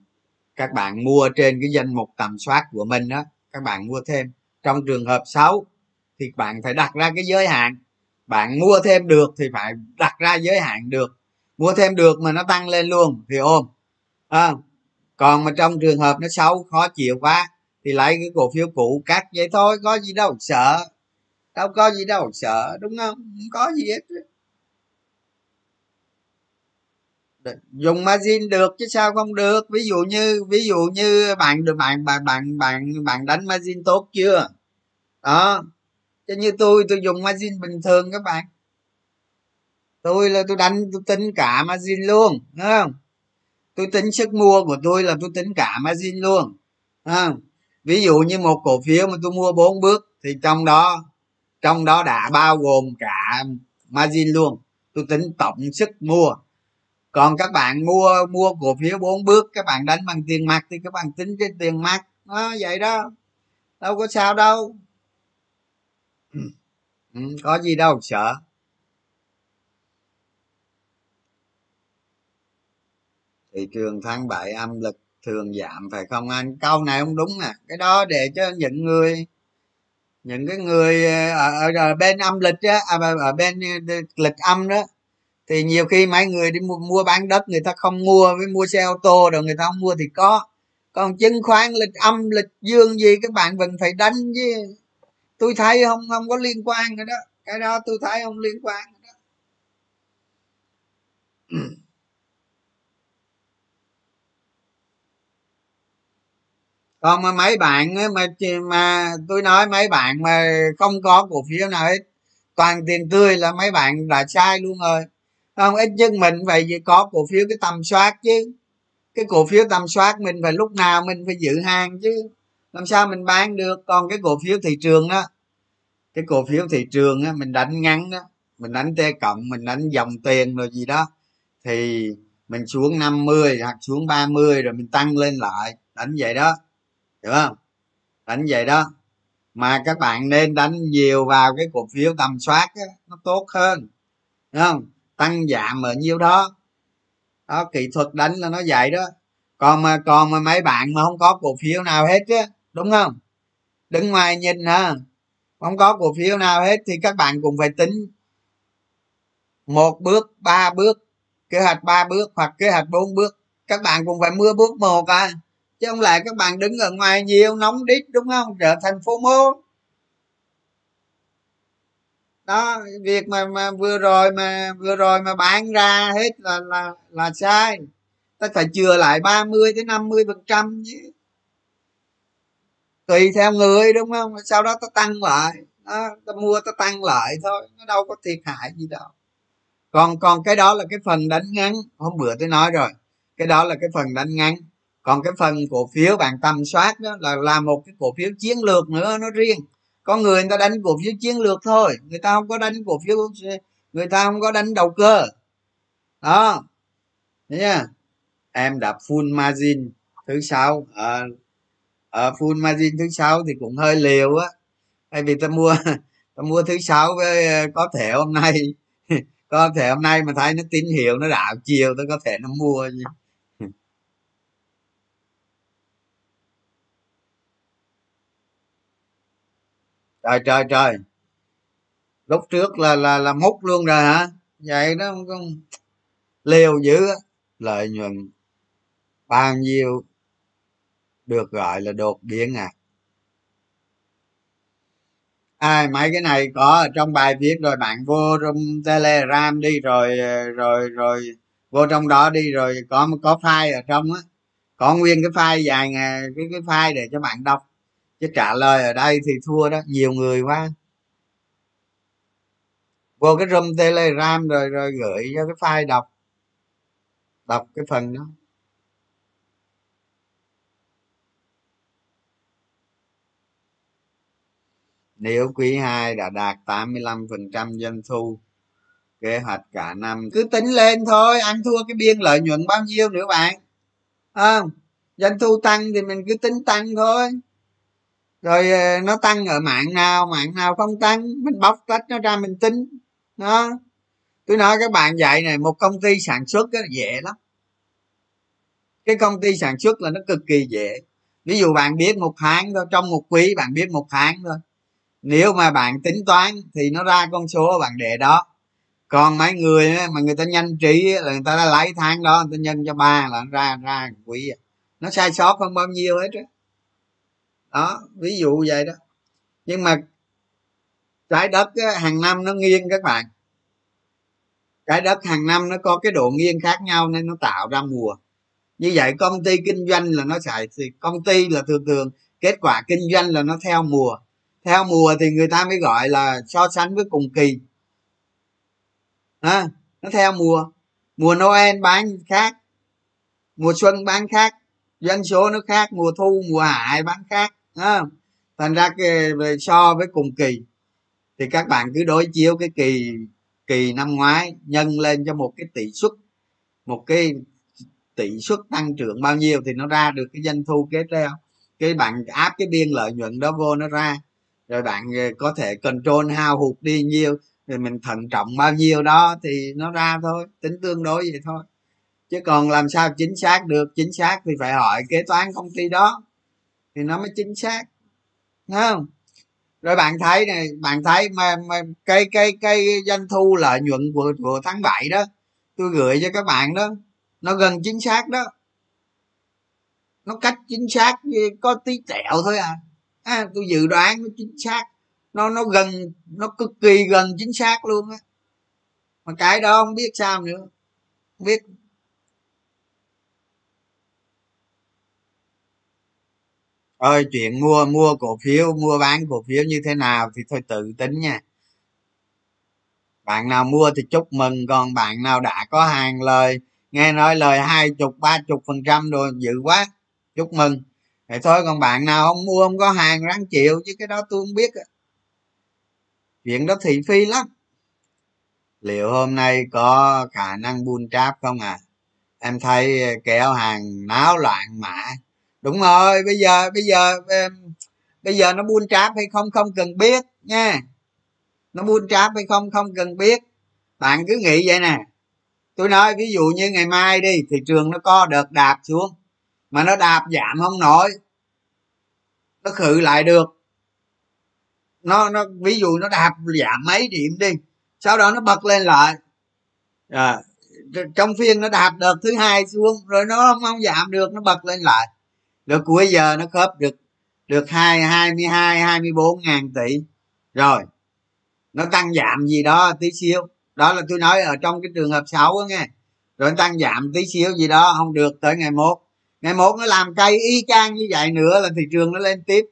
các bạn mua trên cái danh mục tầm soát của mình đó các bạn mua thêm. Trong trường hợp xấu thì bạn phải đặt ra cái giới hạn bạn mua thêm được thì phải đặt ra giới hạn được. Mua thêm được mà nó tăng lên luôn thì ôm à, còn mà trong trường hợp nó xấu khó chịu quá thì lấy cái cổ phiếu cũ cắt vậy thôi, có gì đâu, sợ. Đâu có gì đâu, sợ, đúng không? Không có gì hết. Dùng margin được chứ sao không được? Ví dụ như, ví dụ như bạn được, bạn bạn bạn bạn bạn đánh margin tốt chưa? Đó. Chứ như tôi tôi dùng margin bình thường các bạn. Tôi là tôi đánh, tôi tính cả margin luôn đúng không? Tôi tính sức mua của tôi là tôi tính cả margin luôn không? Ví dụ như một cổ phiếu mà tôi mua bốn bước thì trong đó trong đó đã bao gồm cả margin luôn. Tôi tính tổng sức mua. Còn các bạn mua mua cổ phiếu bốn bước các bạn đánh bằng tiền mặt thì các bạn tính cái tiền mặt. Nó vậy đó. Đâu có sao đâu. Ừ, có gì đâu sợ. Thị trường tháng 7 âm lực thường giảm phải không anh? Câu này không đúng nè. Cái đó để cho những người những cái người ờ, ở, ở, ở bên âm lịch á à, ở bên ờ, lịch âm đó thì nhiều khi mấy người đi mua, mua bán đất người ta không mua với mua xe ô tô rồi người ta không mua thì có. Còn chứng khoán lịch âm lịch dương gì các bạn vẫn phải đánh với tôi thấy không không có liên quan cái đó. Cái đó tôi thấy không liên quan đó còn mà mấy bạn mà mà tôi nói mấy bạn mà không có cổ phiếu nào hết. Toàn tiền tươi là mấy bạn đã sai luôn rồi. Không, ít nhất mình phải có cổ phiếu cái tầm soát chứ. Cái cổ phiếu tầm soát mình phải lúc nào mình phải giữ hàng chứ. Làm sao mình bán được? Còn cái cổ phiếu thị trường đó cái cổ phiếu thị trường á, mình đánh ngắn đó mình đánh t cộng, mình đánh dòng tiền rồi gì đó, thì mình xuống 50 hoặc xuống 30 rồi mình tăng lên lại. Đánh vậy đó hiểu không? Đánh vậy đó. Mà các bạn nên đánh nhiều vào cái cổ phiếu tầm soát á, nó tốt hơn. Đúng không? Tăng giảm ở nhiêu đó. Đó kỹ thuật đánh là nó vậy đó. Còn mà còn mà mấy bạn mà không có cổ phiếu nào hết á đúng không? Đứng ngoài nhìn ha không có cổ phiếu nào hết thì các bạn cũng phải tính một bước ba bước kế hoạch ba bước hoặc kế hoạch bốn bước. Các bạn cũng phải mưa bước một à chứ không lại các bạn đứng ở ngoài nhiều nóng đít đúng không? Trở thành phố mô. Đó việc mà mà vừa rồi mà vừa rồi mà bán ra hết là là là sai. Ta phải chừa lại 30 tới 50 phần trăm chứ. Tùy theo người đúng không? Sau đó ta tăng lại. Đó, ta mua ta tăng lại thôi. Nó đâu có thiệt hại gì đâu. Còn còn cái đó là cái phần đánh ngắn. Hôm bữa tôi nói rồi. Cái đó là cái phần đánh ngắn còn cái phần cổ phiếu bạn tầm soát đó là là một cái cổ phiếu chiến lược nữa nó riêng. Có người người ta đánh cổ phiếu chiến lược thôi người ta không có đánh cổ phiếu người ta không có đánh đầu cơ. Đó. Thấy chưa? Em đạp full margin thứ sáu. Ở à, à, full margin thứ sáu thì cũng hơi liều á. Tại vì ta mua ta mua thứ sáu với ờ, có thể hôm nay có thể hôm nay mà thấy nó tín hiệu nó đảo chiều tôi có thể nó mua chứ. Trời trời trời. Lúc trước là là là múc luôn rồi hả? Vậy đó không, liều dữ lợi nhuận bao nhiêu được gọi là đột biến à? Ai mấy cái này có ở trong bài viết rồi bạn vô trong telegram đi rồi rồi rồi vô trong đó đi rồi có có file ở trong á. Có nguyên cái file dài cái cái file để cho bạn đọc chứ trả lời ở đây thì thua đó nhiều người quá. Vô cái room telegram rồi rồi gửi cho cái file đọc đọc cái phần đó. Nếu quý 2 đã đạt 85% doanh thu kế hoạch cả năm cứ tính lên thôi ăn thua cái biên lợi nhuận bao nhiêu nữa bạn? Không? À, doanh thu tăng thì mình cứ tính tăng thôi rồi ờ, nó tăng ở mạng nào mạng nào không tăng mình bóc tách nó ra mình tính. Đó. Tôi nói các bạn dạy này một công ty sản xuất đó, dễ lắm. Cái công ty sản xuất là nó cực kỳ dễ. Ví dụ bạn biết một tháng thôi trong một quý bạn biết một tháng thôi. Nếu mà bạn tính toán thì nó ra con số bạn để đó. Còn mấy người mà người ta nhanh trí là người ta đã lấy tháng đó người ta nhân cho ba là ra ra quý à. nó sai sót không bao nhiêu hết á đó ví dụ vậy đó. Nhưng mà trái đất á, hàng năm nó nghiêng các bạn. Trái đất hàng năm nó có cái độ nghiêng khác nhau nên nó tạo ra mùa. Như vậy công ty kinh doanh là nó chạy thì công ty là thường thường kết quả kinh doanh là nó theo mùa. Theo mùa thì người ta mới gọi là so sánh với cùng kỳ. À, nó theo mùa. Mùa noel bán khác mùa xuân bán khác doanh số nó khác mùa thu mùa hạ bán khác không? thành ra cái so với cùng kỳ, thì các bạn cứ đối chiếu cái kỳ kỳ năm ngoái, nhân lên cho một cái tỷ suất, một cái tỷ suất tăng trưởng bao nhiêu thì nó ra được cái doanh thu kế theo. Cái bạn áp cái biên lợi nhuận đó vô nó ra, rồi bạn ờ, có thể control hao hụt đi nhiêu thì mình thận trọng bao nhiêu đó thì nó ra thôi, tính tương đối vậy thôi. Chứ còn làm sao chính xác được, chính xác thì phải hỏi kế toán công ty đó thì nó mới chính xác. Đúng không? Rồi bạn thấy này bạn thấy mà, mà cái cái cái doanh thu lợi nhuận của của tháng 7 đó tôi gửi cho các bạn đó nó gần chính xác đó. Nó cách chính xác có tí tẹo thôi à, à tôi dự đoán nó chính xác. Nó nó gần nó cực kỳ gần chính xác luôn á. Mà cái đó không biết sao nữa. Không biết ơi, chuyện mua mua cổ phiếu, mua bán cổ phiếu như thế nào thì thôi tự tính nha. Bạn nào mua thì chúc mừng, còn bạn nào đã có hàng lời, nghe nói lời hai chục, ba chục phần trăm rồi, dữ quá, chúc mừng. Thì thôi, còn bạn nào không mua, không có hàng, ráng chịu, chứ cái đó tôi không biết chuyện đó thị phi lắm. Liệu hôm nay có khả năng buôn tráp không à? Em thấy kéo hàng náo loạn mãi đúng rồi bây giờ bây giờ bây giờ nó buôn tráp hay không không cần biết nha. Nó buôn tráp hay không không cần biết. Bạn cứ nghĩ vậy nè. Tôi nói ví dụ như ngày mai đi thị trường nó có đợt đạp xuống mà nó đạp giảm không nổi. Nó khử lại được. Nó nó ví dụ nó đạp giảm mấy điểm đi sau đó nó bật lên lại. À, trong phiên nó đạp đợt thứ hai xuống rồi nó không, không giảm được nó bật lên lại đợt cuối giờ nó khớp được được hai hai mươi hai hai mươi bốn ngàn tỷ. Rồi, nó tăng giảm gì đó tí xíu. Đó là tôi nói ở trong cái trường hợp xấu á nghe. Rồi nó tăng giảm tí xíu gì đó, không được tới ngày mốt. Ngày mốt nó làm cây y chang như vậy nữa là thị trường nó lên tiếp.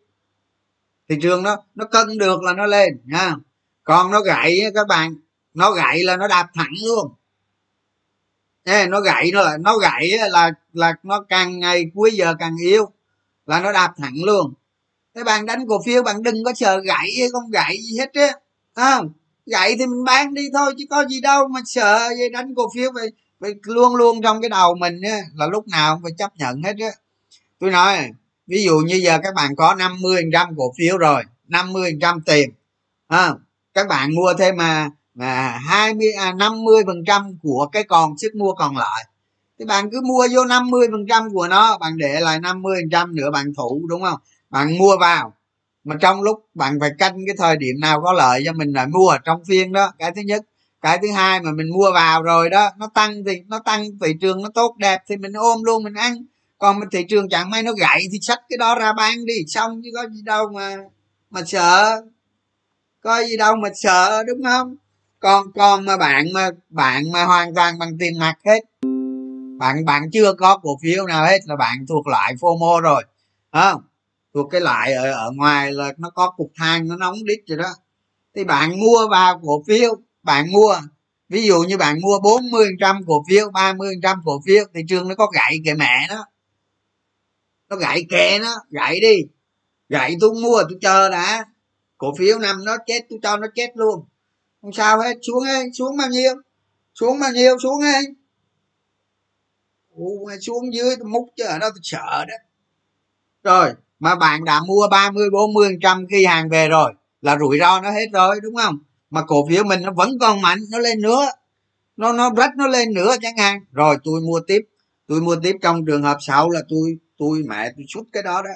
Thị trường nó nó cân được là nó lên nha còn nó gãy các bạn, nó gãy là nó đạp thẳng luôn. Ê, nó gãy nó là nó gãy là là nó càng ngày cuối giờ càng yếu là nó đạp thẳng luôn. Thế bạn đánh cổ phiếu bạn đừng có sợ gãy hay không gãy gì hết á không? Gãy thì mình bán đi thôi chứ có gì đâu mà sợ vậy đánh cổ phiếu phải, phải luôn luôn trong cái đầu mình á, là lúc nào cũng phải chấp nhận hết á. Tôi nói ví dụ như giờ các bạn có 50% cổ phiếu rồi 50% tiền à, các bạn mua thêm mà mà hai mươi à, năm mươi phần trăm của cái còn sức mua còn lại. Thì bạn cứ mua vô 50 phần trăm của nó bạn để lại 50 phần trăm nữa bạn thủ đúng không? Bạn mua vào. Mà trong lúc bạn phải canh cái thời điểm nào có lợi cho mình lại mua trong phiên đó cái thứ nhất. Cái thứ hai mà mình mua vào rồi đó nó tăng thì nó tăng thị trường nó tốt đẹp thì mình ôm luôn mình ăn. Còn mà thị trường chẳng may nó gãy thì xách cái đó ra bán đi xong chứ có gì đâu mà mà sợ. Có gì đâu mà sợ đúng không? Con con mà bạn mà bạn mà hoàn toàn bằng tiền mặt hết. Bạn bạn chưa có cổ phiếu nào hết là bạn thuộc loại fomo rồi không? Thuộc cái loại ở, ở ngoài là nó có cục than nó nóng đít rồi đó. Thì bạn mua vào cổ phiếu bạn mua ví dụ như bạn mua 40 trăm cổ phiếu 30 trăm cổ phiếu thị trường nó có gãy kệ mẹ nó. Nó gãy kệ nó gãy đi. Gãy tôi mua tôi chờ đã. Cổ phiếu nằm nó chết tôi cho nó chết luôn không sao hết, xuống ấy xuống bao nhiêu? Xuống bao nhiêu, xuống ấy xuống dưới tôi múc chứ ở đó tôi sợ đó. Rồi, mà bạn đã mua 30 40 trăm khi hàng về rồi, là rủi ro nó hết rồi, đúng không? Mà cổ phiếu mình nó vẫn còn mạnh, nó lên nữa. Nó nó rách nó lên nữa chẳng hạn. Rồi, tôi mua tiếp. Tôi mua tiếp trong trường hợp sau là tôi tôi, mẹ tôi xuất cái đó đó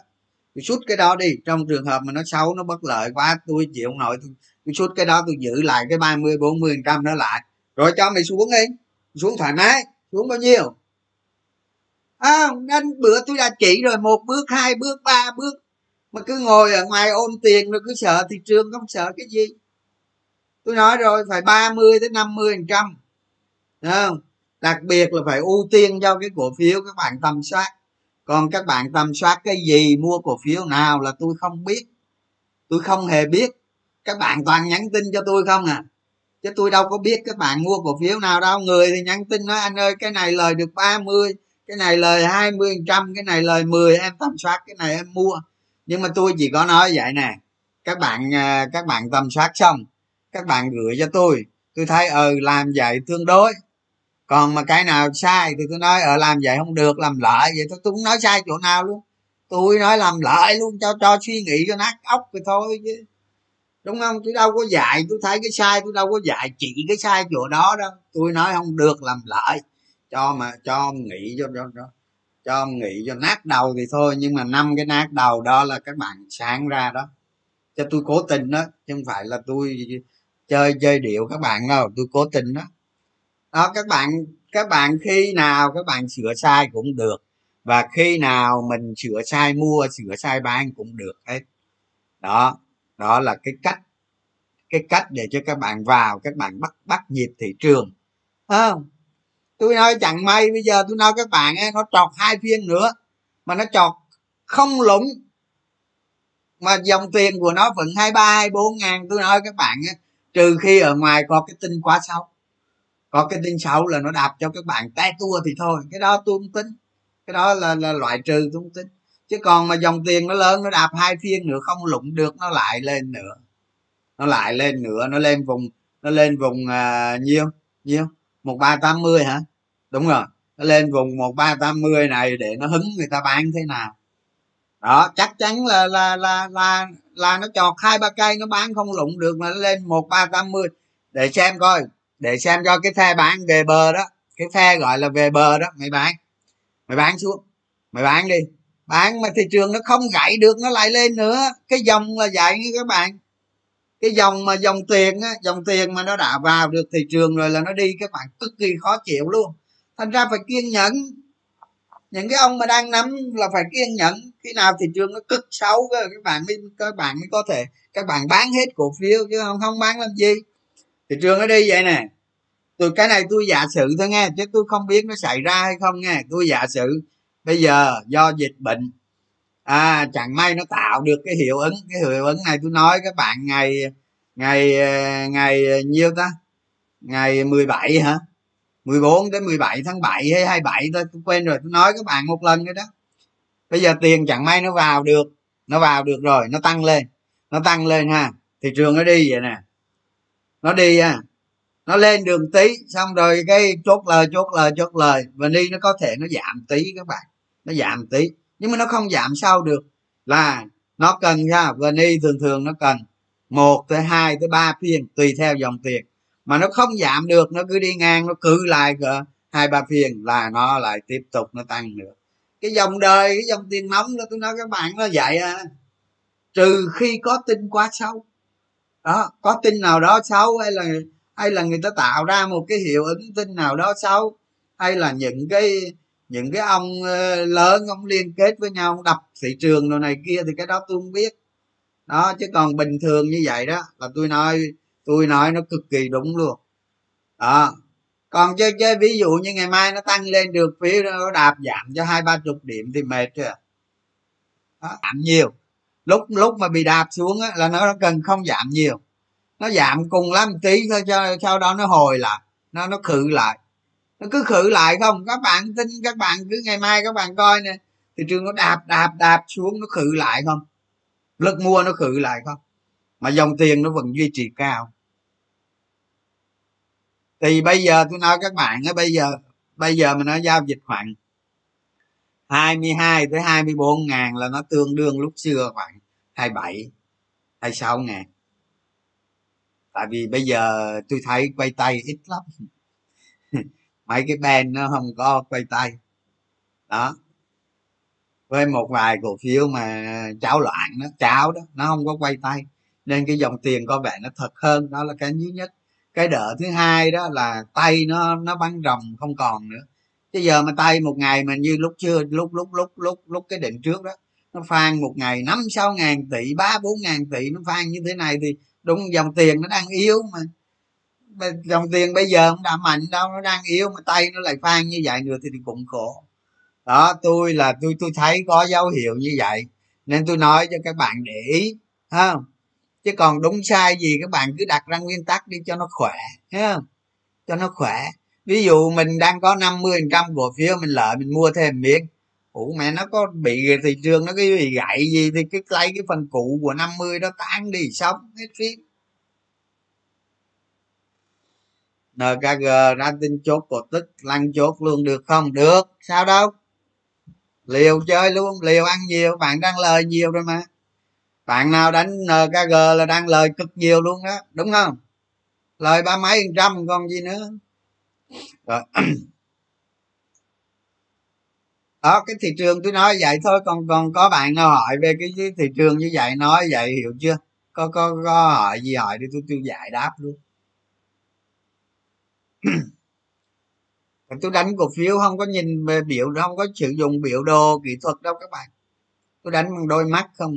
tôi xuất cái đó đi. Trong trường hợp mà nó xấu nó bất lợi quá tôi chịu không nổi tôi, tôi cái đó tôi giữ lại cái 30 40 trăm nó lại. Rồi cho mày xuống đi. Xuống thoải mái. Xuống bao nhiêu? À, nên bữa tôi đã chỉ rồi. Một bước hai bước ba bước. Mà cứ ngồi ở ngoài ôm tiền rồi cứ sợ thị trường không sợ cái gì. Tôi nói rồi phải 30 tới 50 phần trăm. Không? Đặc biệt là phải ưu tiên cho cái cổ phiếu các bạn tầm soát còn các bạn tầm soát cái gì, mua cổ phiếu nào là tôi không biết. Tôi không hề biết. Các bạn toàn nhắn tin cho tôi không à? Chứ tôi đâu có biết các bạn mua cổ phiếu nào đâu. Người thì nhắn tin nói, anh ơi, cái này lời được 30 cái này lời 20 trăm, cái này lời 10 em tầm soát cái này em mua. Nhưng mà tôi chỉ có nói vậy nè. Các bạn à, các bạn tầm soát xong, các bạn gửi cho tôi. Tôi thấy ừ làm vậy tương đối còn mà cái nào sai thì tôi nói ở làm vậy không được làm lợi. Vậy tôi, tôi cũng nói sai chỗ nào luôn. Tôi nói làm lợi luôn cho cho suy nghĩ cho nát óc rồi thôi chứ. Đúng không? Tôi đâu có dạy tôi thấy cái sai tôi đâu có dạy chỉ cái sai chỗ đó đâu. Tôi nói không được làm lợi. Cho mà cho nghĩ cho cho cho cho nghĩ cho nát đầu thì thôi nhưng mà năm cái nát đầu đó là các bạn sáng ra đó. Cho tôi cố tình đó chứ không phải là tôi chơi chơi điệu các bạn đâu tôi cố tình đó đó các bạn các bạn khi nào các bạn sửa sai cũng được. Và khi nào mình sửa sai mua sửa sai bán cũng được hết. Đó đó là cái cách cái cách để cho các bạn vào các bạn bắt bắt nhịp thị trường. Không? Tôi nói chẳng may bây giờ tôi nói các bạn ấy, nó trọt hai phiên nữa mà nó trọt không lũng mà dòng tiền của nó vẫn hai ba hai bốn ngàn tôi nói các bạn ấy, trừ khi ở ngoài có cái tin quá xấu có cái tin xấu là nó đạp cho các bạn té tua thì thôi. Cái đó tôi không tính cái đó là, là loại trừ tôi không tính chứ còn mà dòng tiền nó lớn nó đạp hai phiên nữa không lụng được nó lại lên nữa. Nó lại lên nữa nó lên vùng nó lên vùng à, nhiêu? Nhiêu? một ba tám mươi hả? Đúng rồi. Nó lên vùng một ba tám mươi này để nó hứng người ta bán thế nào. Đó chắc chắn là là là là là nó chọt hai ba cây nó bán không lụng được mà nó lên một ba tám mươi. Để xem coi để xem cho cái phe bán về bờ đó. Cái phe gọi là về bờ đó. Mày bán. Mày bán xuống. Mày bán đi. Bán mà thị trường nó không gãy được, nó lại lên nữa. Cái dòng là vậy như các bạn. Cái dòng mà dòng tiền á, dòng tiền mà nó đã vào được thị trường rồi là nó đi, các bạn, cực kỳ khó chịu luôn. Thành ra phải kiên nhẫn. Những cái ông mà đang nắm là phải kiên nhẫn. Khi nào thị trường nó cực xấu, các bạn mới, các bạn mới có thể, các bạn bán hết cổ phiếu chứ không không bán làm gì thị trường nó đi vậy nè. Tôi, cái này tôi giả sử thôi nghe, chứ tôi không biết nó xảy ra hay không nghe. Tôi giả sử bây giờ do dịch bệnh à chẳng may nó tạo được cái hiệu ứng, cái hiệu ứng này tôi nói các bạn, ngày ngày ờ, ngày nhiêu ta? Ngày 17 hả? 14 đến 17 tháng 7 hay 27 thôi, tôi quên rồi, tôi nói các bạn một lần nữa đó. Bây giờ tiền chẳng may nó vào được, nó vào được rồi, nó tăng lên, nó tăng lên ha. Thị trường nó đi vậy nè nó đi à. Nó lên đường tí, xong rồi cái chốt lời chốt lời chốt lời. Và đi nó có thể nó giảm tí các bạn. Nó giảm tí. Nhưng mà nó không giảm sao được. Là nó cần ra và đi thường thường nó cần một tới hai tới ba phiên, tùy theo dòng tiền. Mà nó không giảm được, nó cứ đi ngang, nó cứ lại cỡ hai, ba phiên là nó lại tiếp tục nó tăng nữa. Cái dòng đời, cái dòng tiền nóng đó, tôi nói các bạn nó vậy à. Trừ khi có tin quá xấu đó có tin nào đó xấu hay là hay là người ta tạo ra một cái hiệu ứng tin nào đó xấu? Hay là những cái những cái ông ờ, lớn ông liên kết với nhau đập thị trường đồ này kia thì cái đó tôi không biết. Đó chứ còn bình thường như vậy đó là tôi nói tôi nói nó cực kỳ đúng luôn. Đó. Còn chơi chơi ví dụ như ngày mai nó tăng lên được phía nó đạp giảm cho hai ba chục điểm thì mệt chưa? Đó, giảm nhiều lúc lúc mà bị đạp xuống á, là nó cần không giảm nhiều. Nó giảm cùng lắm tí thôi cho sau đó nó hồi lại nó nó khử lại. Nó cứ khử lại không? Các bạn tin các bạn cứ ngày mai các bạn coi nè. Thị trường nó đạp đạp đạp xuống nó khử lại không? Lực mua nó khử lại không? Mà dòng tiền nó vẫn duy trì cao. Thì bây giờ tôi nói các bạn á bây giờ bây giờ mình nói giao dịch khoảng 22 tới 24 ngàn là nó tương đương lúc xưa khoảng 27 26 ngàn tại vì bây giờ tôi thấy quay tay ít lắm. Mấy cái ben nó không có quay tay. Đó. Với một vài cổ phiếu mà cháo loạn nó cháo đó, nó không có quay tay. Nên cái dòng tiền có vẻ nó thật hơn, đó là cái thứ nhất. Cái đỡ thứ hai đó là tay nó nó bắn rồng không còn nữa. Chứ giờ mà tay một ngày mà như lúc chưa, lúc lúc lúc lúc lúc cái định trước đó nó phan một ngày năm sáu ngàn tỷ ba bốn ngàn tỷ nó phan như thế này thì đúng dòng tiền nó đang yếu mà. Dòng tiền bây giờ không đã mạnh đâu nó đang yếu mà tay nó lại phan như vậy nữa thì, thì cũng khổ. Đó tôi là tôi tôi thấy có dấu hiệu như vậy nên tôi nói cho các bạn để ý không? Chứ còn đúng sai gì các bạn cứ đặt ra nguyên tắc đi cho nó khỏe thấy không? Cho nó khỏe. Ví dụ mình đang có 50 phần trăm cổ phiếu mình lợi mình mua thêm miếng ủa mẹ, nó có bị thị trường nó cái bị gãy gì thì cái lấy cái phần cụ của 50 đó tan đi xong hết phim nkg ra tin chốt cổ tức, lăn chốt luôn, được không? Được. Sao đâu? Liều chơi luôn, liều ăn nhiều. Bạn đang lời nhiều rồi mà. Bạn nào đánh nkg là đang lời cực nhiều luôn đó, đúng không? Lời ba mấy phần trăm còn gì nữa. Rồi. đó cái thị trường tôi nói vậy thôi còn còn có bạn nào hỏi về cái thị trường như vậy nói vậy hiểu chưa? Có có có hỏi gì hỏi đi tôi tôi giải đáp luôn. Tôi đánh cổ phiếu không có nhìn về biểu không có sử dụng biểu đồ kỹ thuật đâu các bạn. Tôi đánh bằng đôi mắt không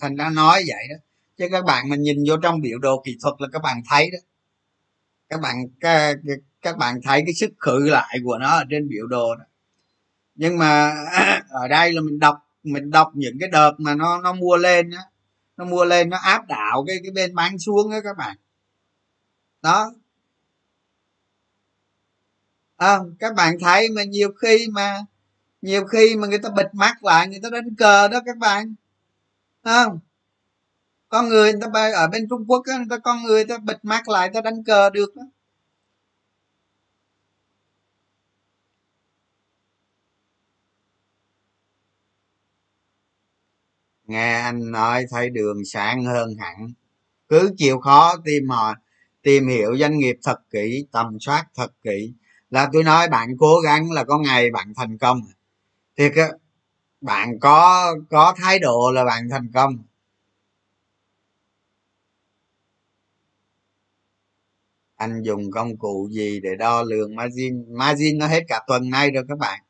thành ra nói vậy đó. Chứ các bạn mình nhìn vô trong biểu đồ kỹ thuật là các bạn thấy đó. Các bạn các, các bạn thấy cái sức khử lại của nó ở trên biểu đồ đó nhưng mà ở đây là mình đọc mình đọc những cái đợt mà nó nó mua lên á nó mua lên nó áp đảo cái cái bên bán xuống đó các bạn. Đó. À, các bạn thấy mà nhiều khi mà nhiều khi mà người ta bịt mắt lại người ta đánh cờ đó các bạn. Không? Con người người ta ở bên trung quốc á người ta con người ta bịt mắt lại ta đánh cờ được đó nghe anh nói thấy đường sáng hơn hẳn. Cứ chịu khó tìm họ, tìm hiểu doanh nghiệp thật kỹ, tầm soát thật kỹ. Là tôi nói bạn cố gắng là có ngày bạn thành công. Thiệt á, bạn có có thái độ là bạn thành công. Anh dùng công cụ gì để đo lường margin? Margin nó hết cả tuần nay rồi các bạn.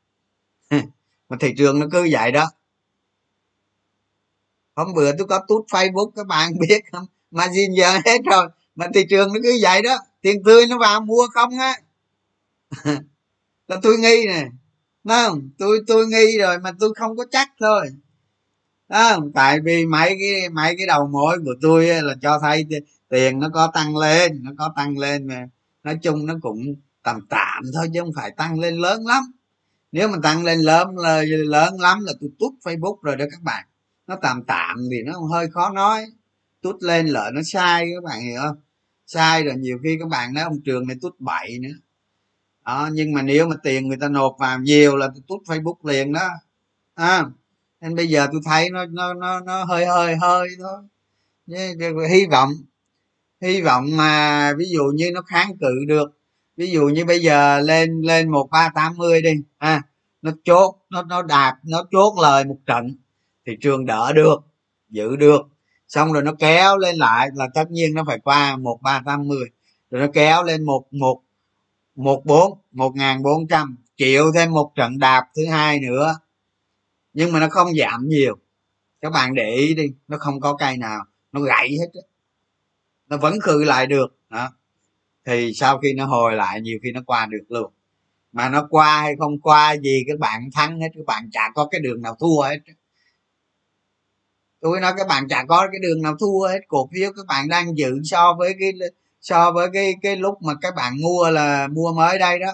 Mà thị trường nó cứ vậy đó hôm bữa tôi có tút facebook các bạn biết không? Mà gì giờ hết rồi. Mà thị trường nó cứ vậy đó. Tiền tươi nó vào mua không á. Là tôi nghi nè. Không? Tôi tôi nghi rồi mà tôi không có chắc thôi. Đó, tại vì mấy cái mấy cái đầu mối của tôi là cho thấy tiền nó có tăng lên nó có tăng lên mà. Nói chung nó cũng tầm tạm thôi chứ không phải tăng lên lớn lắm. Nếu mà tăng lên lớn là lớn lắm là tôi tút facebook rồi đó các bạn nó tạm tạm thì nó hơi khó nói. Tút lên lợi nó sai các bạn hiểu không? Sai rồi nhiều khi các bạn nói ông trường này tút bậy nữa. Đó nhưng mà nếu mà tiền người ta nộp vào nhiều là tôi tút facebook liền đó. À, nên bây giờ tôi thấy nó nó nó nó hơi hơi hơi thôi. Hy vọng hy vọng mà ví dụ như nó kháng cự được ví dụ như bây giờ lên lên một ba tám mươi đi à nó chốt nó nó đạp nó chốt lời một trận thị trường đỡ được, giữ được. Xong rồi nó kéo lên lại là tất nhiên nó phải qua một ba tám mươi rồi nó kéo lên một một một bốn, một ngàn bốn trăm, chịu thêm một trận đạp thứ hai nữa. Nhưng mà nó không giảm nhiều. Các bạn để ý đi, nó không có cây nào, nó gãy hết nó vẫn khử lại được, đó. Thì sau khi nó hồi lại, nhiều khi nó qua được luôn. Mà nó qua hay không qua gì, các bạn thắng hết, các bạn chả có cái đường nào thua hết tôi nói các bạn chả có cái đường nào thua hết. Cổ phiếu các bạn đang giữ so với cái so với cái cái lúc mà các bạn mua là mua mới đây đó.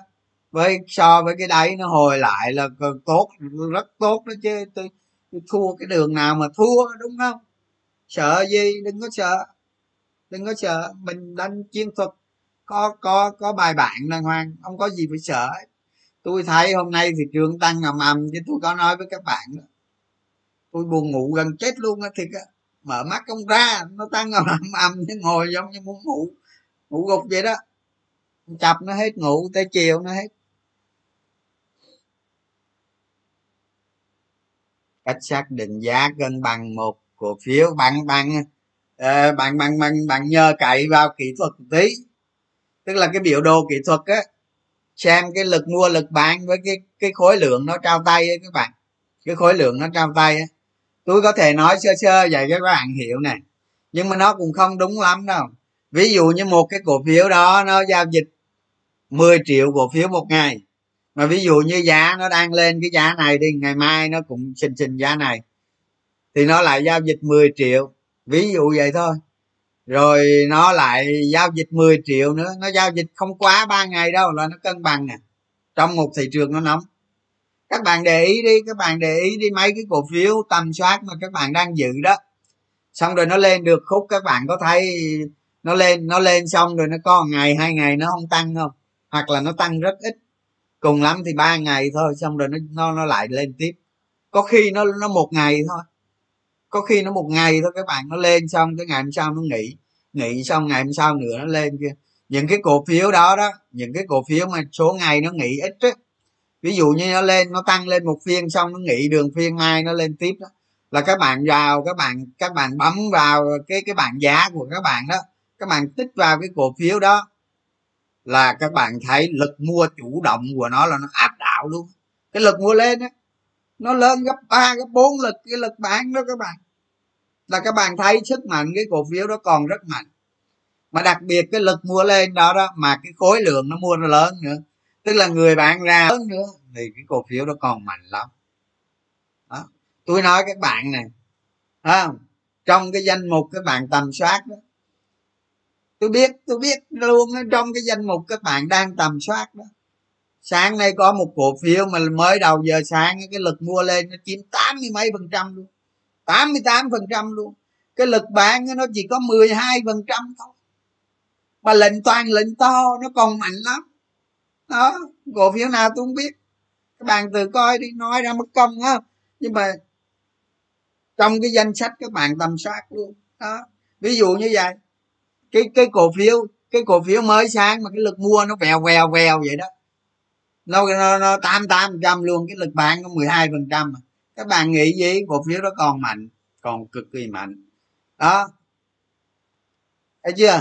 Với so với cái đấy nó hồi lại là tốt rất tốt đó chứ. Tôi, tôi thua cái đường nào mà thua đúng không? Sợ gì? Đừng có sợ. Đừng có sợ. Mình đánh chiến thuật. Có có có bài bản đàng hoàng. Không có gì phải sợ tôi thấy hôm nay thị trường tăng ầm ầm chứ tôi có nói với các bạn đó tôi buồn ngủ gần chết luôn á, thiệt á. Mở mắt không ra, nó tăng ầm ầm chứ ngồi giống như muốn ngủ ngủ gục vậy đó. Chập nó hết ngủ, tới chiều nó hết. Cách xác định giá cân bằng một cổ phiếu, bằng bằng ờ, bằng bằng bằng bằng nhờ cậy vào kỹ thuật một tí. Tức là cái biểu đồ kỹ thuật á, xem cái lực mua, lực bán với cái cái khối lượng nó trao tay ấy các bạn. Cái khối lượng nó trao tay ấy tôi có thể nói sơ sơ vậy cho các bạn hiểu nè nhưng mà nó cũng không đúng lắm đâu. Ví dụ như một cái cổ phiếu đó, nó giao dịch 10 triệu cổ phiếu một ngày. Mà ví dụ như giá nó đang lên cái giá này đi, ngày mai nó cũng xình xình giá này, thì nó lại giao dịch 10 triệu. Ví dụ vậy thôi. Rồi nó lại giao dịch 10 triệu nữa, nó giao dịch không quá ba ngày đâu là nó cân bằng nè. Trong một thị trường nó nóng các bạn để ý đi, các bạn để ý đi mấy cái cổ phiếu tầm soát mà các bạn đang giữ đó. Xong rồi nó lên được khúc, các bạn có thấy nó lên nó lên xong rồi nó có ngày, hai ngày nó không tăng không? Hoặc là nó tăng rất ít. Cùng lắm thì ba ngày thôi, xong rồi nó nó nó lại lên tiếp. Có khi nó nó một ngày thôi. Có khi nó một ngày thôi, các bạn. Nó lên xong, cái ngày hôm sau nó nghỉ. Nghỉ xong, ngày hôm sau nữa nó lên kia. Những cái cổ phiếu đó đó, những cái cổ phiếu mà số ngày nó nghỉ ít á ví dụ như nó lên, nó tăng lên một phiên xong nó nghỉ đường phiên mai, nó lên tiếp đó. Là các bạn vào, các bạn các bạn bấm vào cái cái bảng giá của các bạn đó, các bạn tích vào cái cổ phiếu đó, là các bạn thấy lực mua chủ động của nó là nó áp đảo luôn. Cái lực mua lên á nó lớn gấp ba, gấp bốn lực, cái lực bán đó các bạn. Là các bạn thấy sức mạnh cái cổ phiếu đó còn rất mạnh. Mà đặc biệt cái lực mua lên đó đó, mà cái khối lượng nó mua nó lớn nữa tức là người bạn ra lớn nữa thì cái cổ phiếu đó còn mạnh lắm. Đó. tôi nói các bạn này à, trong cái danh mục các bạn tầm soát đó tôi biết tôi biết luôn trong cái danh mục các bạn đang tầm soát đó sáng nay có một cổ phiếu mà mới đầu giờ sáng cái lực mua lên nó chiếm tám mươi mấy phần trăm luôn tám mươi tám phần trăm luôn. Cái lực bán nó chỉ có 12 phần trăm thôi. Mà lệnh toàn lệnh to nó còn mạnh lắm đó cổ phiếu nào tôi không biết. Các bạn tự coi đi nói ra mất công á nhưng mà trong cái danh sách các bạn tầm soát luôn. Đó ví dụ như vậy. Cái cái cổ phiếu cái cổ phiếu mới sáng mà cái lực mua nó vèo vèo vèo vậy đó. Nó nó, nó tám tám trăm luôn cái lực bán có 12 phần trăm các bạn nghĩ gì? Cổ phiếu đó còn mạnh còn cực kỳ mạnh. Đó. Thấy chưa?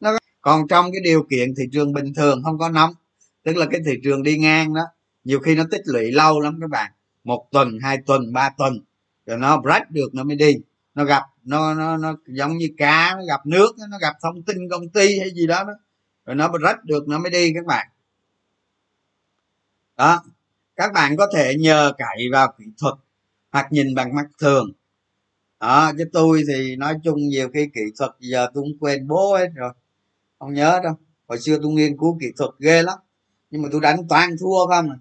Nó còn trong cái điều kiện thị trường bình thường không có nóng tức là cái thị trường đi ngang đó nhiều khi nó tích lũy lâu lắm các bạn. Một tuần hai tuần ba tuần. Rồi nó break được nó mới đi. Nó gặp nó nó nó giống như cá nó gặp nước nó gặp thông tin công ty hay gì đó, đó. rồi nó break được nó mới đi các bạn. Đó. Các bạn có thể nhờ cậy vào kỹ thuật hoặc nhìn bằng mắt thường. Đó chứ tôi thì nói chung nhiều khi kỹ thuật giờ tôi cũng quên bố hết rồi. Không nhớ đâu. Hồi xưa tôi nghiên cứu kỹ thuật ghê lắm nhưng mà tôi đánh toàn thua không? À.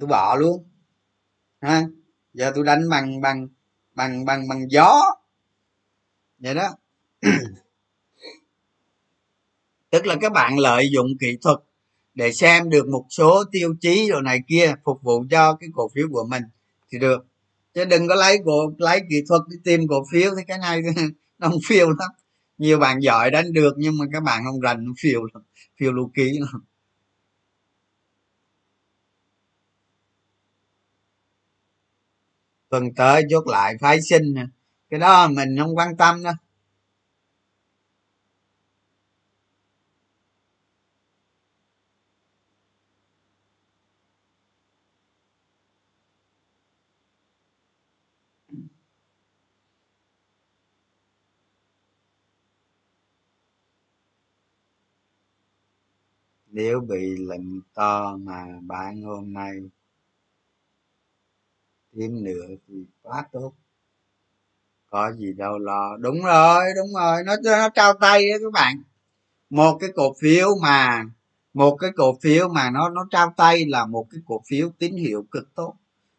tôi bỏ luôn. Ha? Giờ tôi đánh bằng bằng bằng bằng bằng gió. Vậy đó. Tức là các bạn lợi dụng kỹ thuật để xem được một số tiêu chí rồi này kia phục vụ cho cái cổ phiếu của mình thì được. Chứ đừng có lấy cổ, lấy kỹ thuật đi tìm cổ phiếu thì cái này nó không phiêu lắm. Nhiều bạn giỏi đánh được nhưng mà các bạn không rành phiêu phiêu lưu ký lắm. Tuần tới chốt lại phái sinh cái đó mình không quan tâm đâu. Nếu bị lệnh to mà bạn hôm nay thêm nữa thì quá tốt. Có gì đâu lo. Đúng rồi đúng rồi. Nó nó trao tay đó các bạn. Một cái cổ phiếu mà, một cái cổ phiếu mà nó nó trao tay là một cái cổ phiếu tín hiệu cực tốt.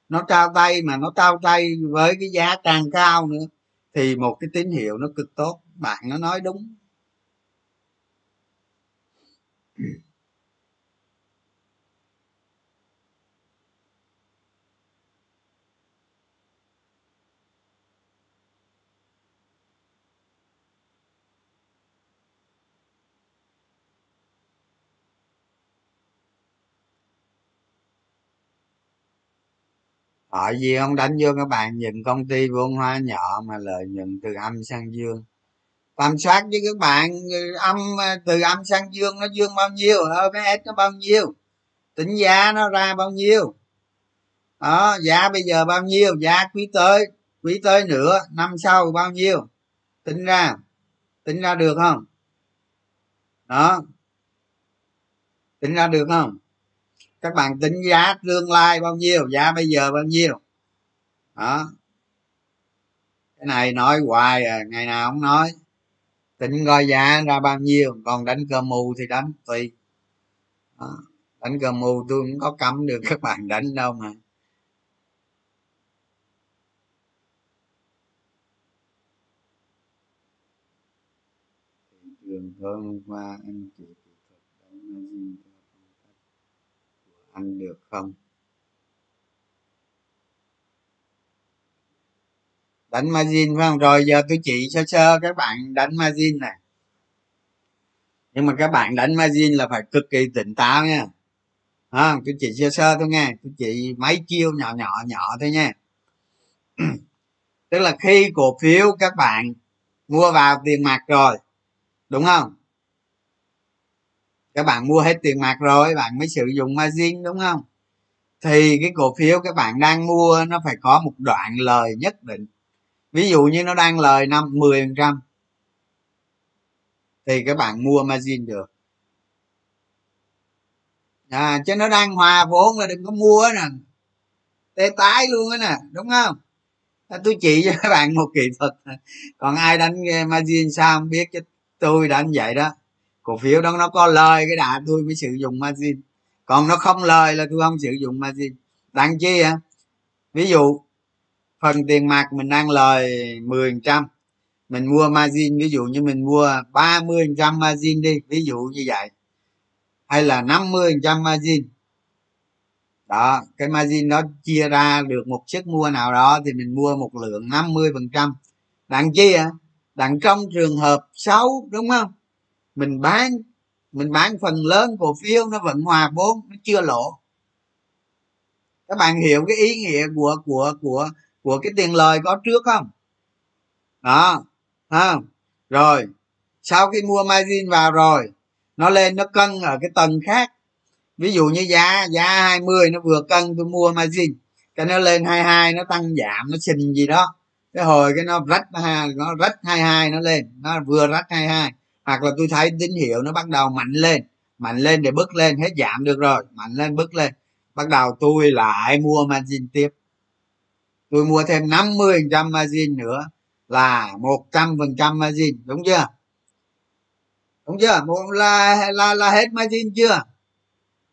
Nó trao tay mà nó trao tay với cái giá càng cao nữa, thì một cái tín hiệu nó cực tốt. Bạn nó nói đúng. Hỏi gì không đánh vô các bạn nhìn công ty vốn hóa nhỏ mà lợi nhuận từ âm sang dương. Tầm soát với các bạn âm à, từ âm sang dương, nó dương bao nhiêu? OBS nó bao nhiêu? Tính giá nó ra bao nhiêu? Đó, giá bây giờ bao nhiêu? Giá quý tới quý tới nữa năm sau bao nhiêu? Tính ra tính ra được không? Đó. Tính ra được không? Các bạn tính giá tương lai bao nhiêu, giá bây giờ bao nhiêu? Đó. Cái này nói hoài à ngày nào không nói. Tính coi giá ra bao nhiêu, còn đánh cờ mù thì đánh tùy. Đó. đánh cờ mù tôi cũng có cấm được các bạn đánh đâu mà. Trường hôm qua anh chị kỹ thuật đánh margin theo phong cách của anh được không? Đánh margin phải không? Rồi giờ tôi chỉ sơ sơ các bạn đánh margin này. Nhưng mà các bạn đánh margin là phải cực kỳ tỉnh táo nha. À, tôi chỉ sơ sơ thôi nghe tôi chỉ mấy chiêu nhỏ nhỏ nhỏ thôi nha. Tức là khi cổ phiếu các bạn mua vào tiền mặt rồi đúng không? Các bạn mua hết tiền mặt rồi, bạn mới sử dụng margin đúng không? Thì cái cổ phiếu các bạn đang mua nó phải có một đoạn lời nhất định. Ví dụ như nó đang lời năm, mười phần trăm. Thì các bạn mua margin được. À chứ nó đang hòa vốn là đừng có mua nè. Tê tái luôn á nè, đúng không? À, tôi chỉ cho các bạn một kỹ thuật. Còn ai đánh margin sao không biết, chứ tôi đánh vậy đó cổ phiếu đó nó có lời cái đã tôi mới sử dụng margin. Còn nó không lời là tôi không sử dụng margin. Đăng chi hả? Ví dụ, phần tiền mặt mình đang lời 10 trăm. Mình mua margin, ví dụ như mình mua 30 trăm margin đi, ví dụ như vậy. Hay là 50 trăm margin. Đó, cái margin đó chia ra được một sức mua nào đó thì mình mua một lượng 50 phần trăm. Đặng chi à đặng trong trường hợp xấu, đúng không? Mình bán mình bán phần lớn cổ phiếu nó vẫn hòa vốn, nó chưa lỗ các bạn hiểu cái ý nghĩa của của của của cái tiền lời có trước không? Đó, ha. Rồi, sau khi mua margin vào rồi, nó lên, nó cân ở cái tầng khác. Ví dụ như giá giá 20 nó vừa cân, tôi mua margin, cái nó lên 22 nó tăng giảm, nó xình gì đó. Cái hồi cái nó rách nó rách 22 nó lên, nó vừa rách 22 hoặc là tôi thấy tín hiệu nó bắt đầu mạnh lên mạnh lên để bước lên hết giảm được rồi, mạnh lên bước lên. Bắt đầu tôi lại mua margin tiếp. Tôi mua thêm 50 trăm margin nữa là 100 phần trăm margin, đúng chưa? Đúng chưa? Một là là là hết margin chưa?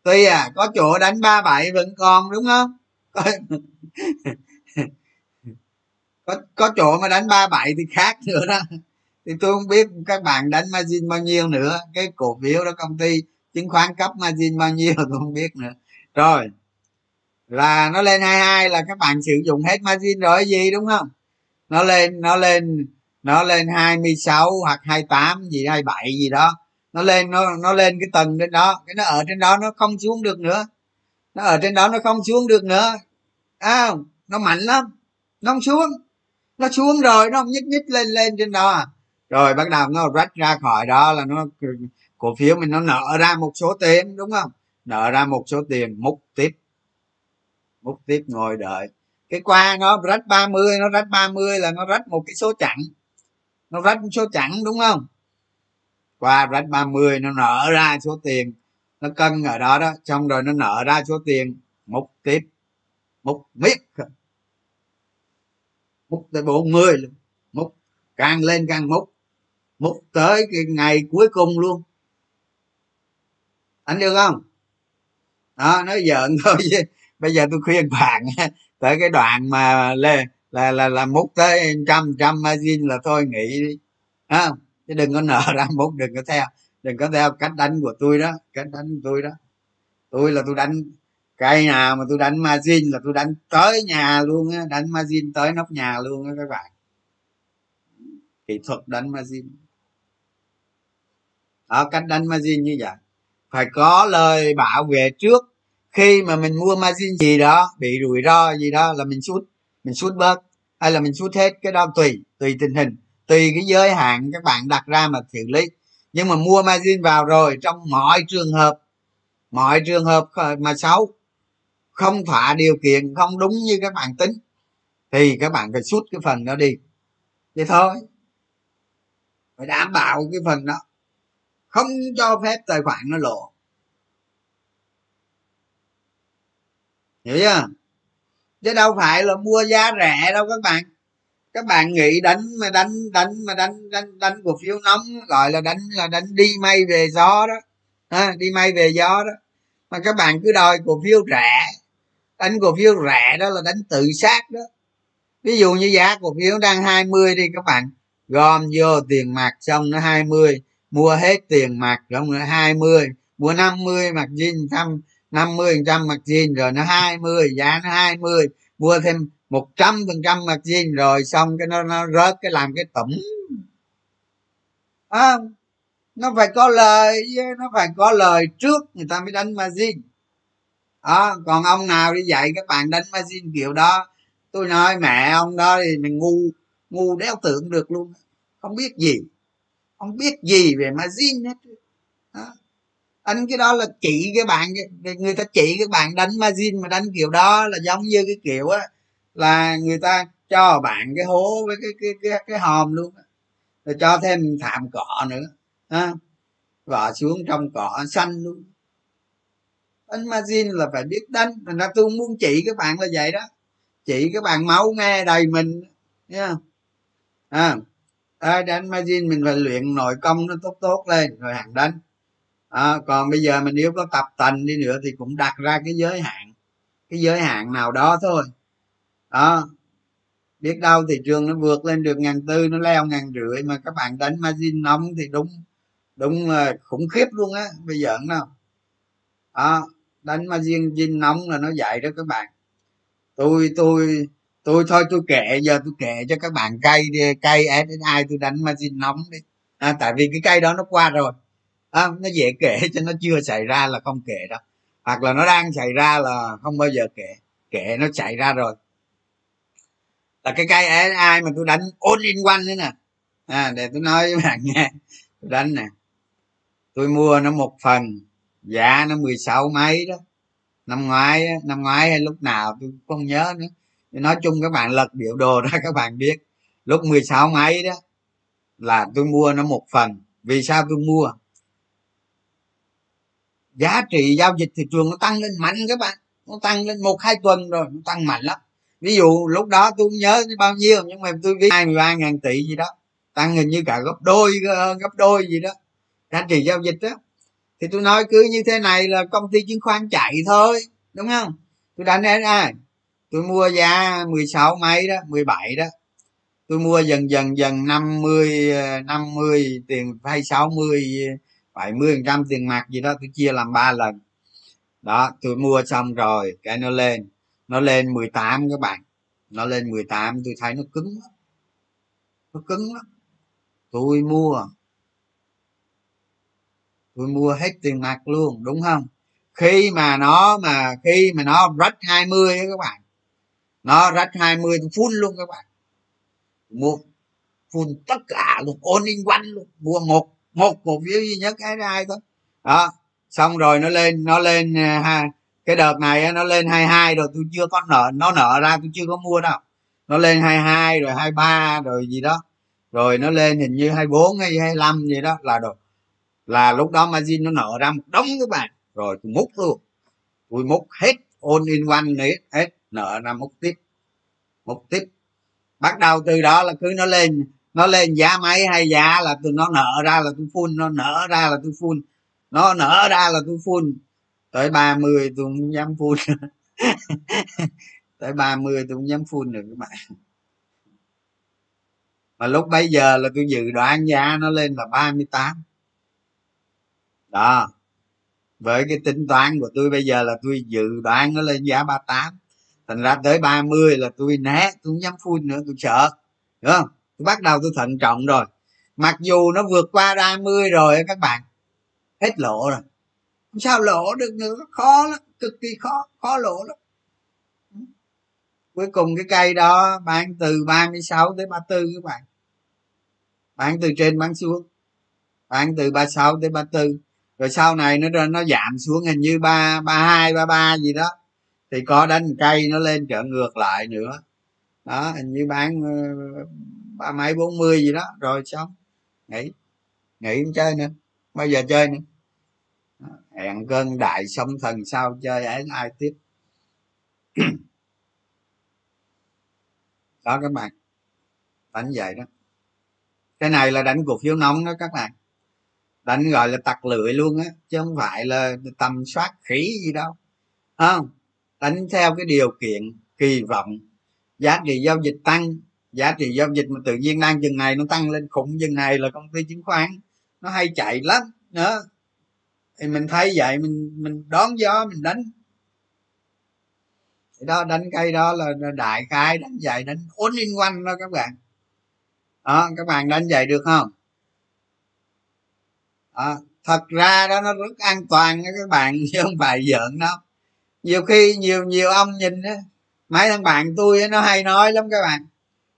Tuy à có chỗ đánh ba bảy vẫn còn, đúng không? Có có chỗ mà đánh ba bảy thì khác nữa đó thì tôi không biết các bạn đánh margin bao nhiêu nữa. Cái cổ phiếu đó công ty chứng khoán cấp margin bao nhiêu tôi không biết nữa. Rồi là nó lên 22 là các bạn sử dụng hết margin rồi gì đúng không? Nó lên nó lên nó lên 26 hoặc 28 gì 27 gì đó. Nó lên nó nó lên cái tầng trên đó. Cái nó ở trên đó nó không xuống được nữa. Nó ở trên đó nó không xuống được nữa. À, nó mạnh lắm. Nó không xuống. Nó xuống rồi nó không nhích nhích lên lên trên đó à rồi bắt đầu nó rách ra khỏi đó là nó cổ phiếu mình nó nợ ra một số tiền, đúng không? Nợ ra một số tiền, múc tiếp. Múc tiếp ngồi đợi. Cái qua nó rách 30 nó rách 30 là nó rách một cái số chặn nó rách một số chặn đúng không? Qua rách 30 nó nợ ra số tiền. Nó cân ở đó đó, xong rồi nó nợ ra số tiền, múc tiếp. Múc miết. Múc tới 40 luôn. Múc, càng lên càng múc một tới cái ngày cuối cùng luôn. Anh được không? Đó nói giỡn thôi chứ. Bây giờ tôi khuyên bạn tới cái đoạn mà là là là là múc tới trăm trăm margin là thôi nghỉ đi. À, chứ đừng có nợ ra múc đừng có theo đừng có theo cách đánh của tôi đó cách đánh của tôi đó. Tôi là tôi đánh cây nào mà tôi đánh margin là tôi đánh tới nhà luôn á đánh margin tới nóc nhà luôn á các bạn. Kỹ thuật đánh margin đó cách đánh margin như vậy. Phải có lời bảo vệ trước. Khi mà mình mua margin gì đó, bị rủi ro gì đó là mình sút. Mình sút bớt. Hay là mình sút hết, cái đó tùy tùy tình hình. Tùy cái giới hạn các bạn đặt ra mà xử lý. Nhưng mà mua margin vào rồi, trong mọi trường hợp, mọi trường hợp mà xấu, không thỏa điều kiện, không đúng như các bạn tính, thì các bạn phải sút cái phần đó đi. Vậy thôi. Phải đảm bảo cái phần đó không cho phép tài khoản nó lộ. Hiểu chưa? Chứ đâu phải là mua giá rẻ đâu các bạn. Các bạn nghĩ đánh mà đánh đánh mà đánh đánh đánh cổ phiếu nóng gọi là đánh là đánh đi may về gió đó. À, đi may về gió đó. Mà các bạn cứ đòi cổ phiếu rẻ. Đánh cổ phiếu rẻ đó là đánh tự sát đó. Ví dụ như giá cổ phiếu đang 20 đi các bạn. Gom vô tiền mặt xong nó 20 mua hết tiền mặt rồi nó 20 mua 50 mặt jean trăm 50 trăm mặt jean rồi nó 20 giá nó 20 mua thêm một trăm phần trăm mặt jean rồi xong cái nó nó rớt cái làm cái tủng à, nó phải có lời nó phải có lời trước người ta mới đánh margin à, còn ông nào đi dạy các bạn đánh margin kiểu đó tôi nói mẹ ông đó thì mình ngu ngu đéo tưởng được luôn không biết gì không biết gì về margin hết. Đó. anh cái đó là chỉ cái bạn người ta chỉ các bạn đánh margin mà đánh kiểu đó là giống như cái kiểu á là người ta cho bạn cái hố với cái cái cái, cái hòm luôn rồi cho thêm thảm cỏ nữa ha. Vợ xuống trong cỏ xanh luôn. Đánh margin là phải biết đánh thành ra tôi muốn chỉ các bạn là vậy đó. Chỉ các bạn máu nghe đầy mình nha à, à đánh margin mình phải luyện nội công nó tốt tốt lên rồi hàng đánh. À, còn bây giờ mình nếu có tập tành đi nữa thì cũng đặt ra cái giới hạn cái giới hạn nào đó thôi. À, biết đâu thị trường nó vượt lên được ngàn tư nó leo ngàn rưỡi mà các bạn đánh margin nóng thì đúng đúng là khủng khiếp luôn á bây giờ nào. À, đánh margin nóng là nó dạy đó các bạn. Tôi tôi tôi thôi tôi kể giờ tôi kể cho các bạn cây đi cây SSI tôi đánh margin nóng đi. À, tại vì cái cây đó nó qua rồi. À, nó dễ kể cho nó chưa xảy ra là không kể đâu. Hoặc là nó đang xảy ra là không bao giờ kể. Kể nó xảy ra rồi. Là cái cây ai mà tôi đánh all in one nữa nè. À, để tôi nói với bạn nghe. Tôi đánh nè. Tôi mua nó một phần. Giá nó 16 mấy đó. Năm ngoái năm ngoái hay lúc nào tôi không nhớ nữa nói chung các bạn lật biểu đồ ra, các bạn biết. Lúc 16 mấy đó, là tôi mua nó một phần. Vì sao tôi mua? Giá trị giao dịch thị trường nó tăng lên mạnh các bạn. Nó tăng lên một, hai tuần rồi, nó tăng mạnh lắm. Ví dụ, lúc đó tôi không nhớ bao nhiêu, nhưng mà tôi viết hai mươi ba ngàn tỷ gì đó. Tăng hình như cả gấp đôi ờ, gấp đôi gì đó. Giá trị giao dịch đó. Thì tôi nói cứ như thế này là công ty chứng khoán chạy thôi, đúng không? Tôi đánh nói ai tôi mua giá 16 mấy đó 17 đó. Tôi mua dần dần dần 50 50 tiền, hay 60 70 trăm tiền mặt gì đó, tôi chia làm ba lần. Đó, tôi mua xong rồi, cái nó lên. Nó lên 18 các bạn. Nó lên 18 tôi thấy nó cứng lắm. Nó cứng lắm. Tôi mua. Tôi mua hết tiền mặt luôn, đúng không? Khi mà nó mà, khi mà nó rách 20 các bạn nó rách 20 tôi phun luôn các bạn. Mua phun tất cả luôn, ôn in quanh luôn. Mua một một cổ phiếu duy nhất cái ai thôi. Đó, xong rồi nó lên nó lên à, ha, cái đợt này nó lên 22 rồi tôi chưa có nợ, nó nợ ra tôi chưa có mua đâu. Nó lên 22 rồi 23 rồi gì đó. Rồi nó lên hình như 24 hay 25 gì đó là được là lúc đó margin nó nợ ra một đống các bạn. Rồi tôi múc luôn. Tôi múc hết all in one hết hết nợ năm mục tiếp mục tiếp bắt đầu từ đó là cứ nó lên nó lên giá mấy hay giá là tôi nó nợ ra là tôi phun nó nợ ra là tôi phun nó nở ra là tôi phun tới 30 tôi không dám phun tới 30 tôi không dám phun được các bạn. Mà lúc bây giờ là tôi dự đoán giá nó lên là 38 đó. Với cái tính toán của tôi bây giờ là tôi dự đoán nó lên giá 38 thành ra tới 30 là tôi né tôi không dám phun nữa tôi sợ. Đúng không? Tôi bắt đầu tôi thận trọng rồi. Mặc dù nó vượt qua 30 rồi các bạn, hết lộ rồi. Sao lỗ được nữa khó lắm, cực kỳ khó khó lỗ lắm. Cuối cùng cái cây đó bán từ 36 tới 34 các bạn. Bán từ trên bán xuống. Bán từ 36 tới 34 rồi sau này nó nó giảm xuống hình như ba ba hai, ba ba gì đó thì có đánh cây nó lên trở ngược lại nữa. Đó, hình như bán ờ, ba mấy, bốn mươi gì đó, rồi xong. Nghỉ nghỉ không chơi nữa. Bao giờ chơi nữa? Hẹn cơn đại sông thần sau chơi ấy ai tiếp. Đó, các bạn. Đánh vậy đó. Cái này là đánh cổ phiếu nóng đó, các bạn. Đánh gọi là tặc lưỡi luôn á, chứ không phải là tầm soát khỉ gì đâu. Không? Đánh theo cái điều kiện, kỳ vọng. Giá trị giao dịch tăng, giá trị giao dịch mà tự nhiên đang chừng này nó tăng lên khủng chừng này là công ty chứng khoán, nó hay chạy lắm nữa thì mình thấy vậy, mình mình đón gió, mình đánh. Thì đó, đánh cây đó là đại khai đánh vậy, đánh uốn in quanh đó các bạn. Đó, các bạn đánh vậy được không? Đó. thật ra đó, nó rất an toàn đó các bạn, chứ không phải giỡn đâu nhiều khi nhiều nhiều ông nhìn á, mấy thằng bạn tôi nó hay nói lắm các bạn.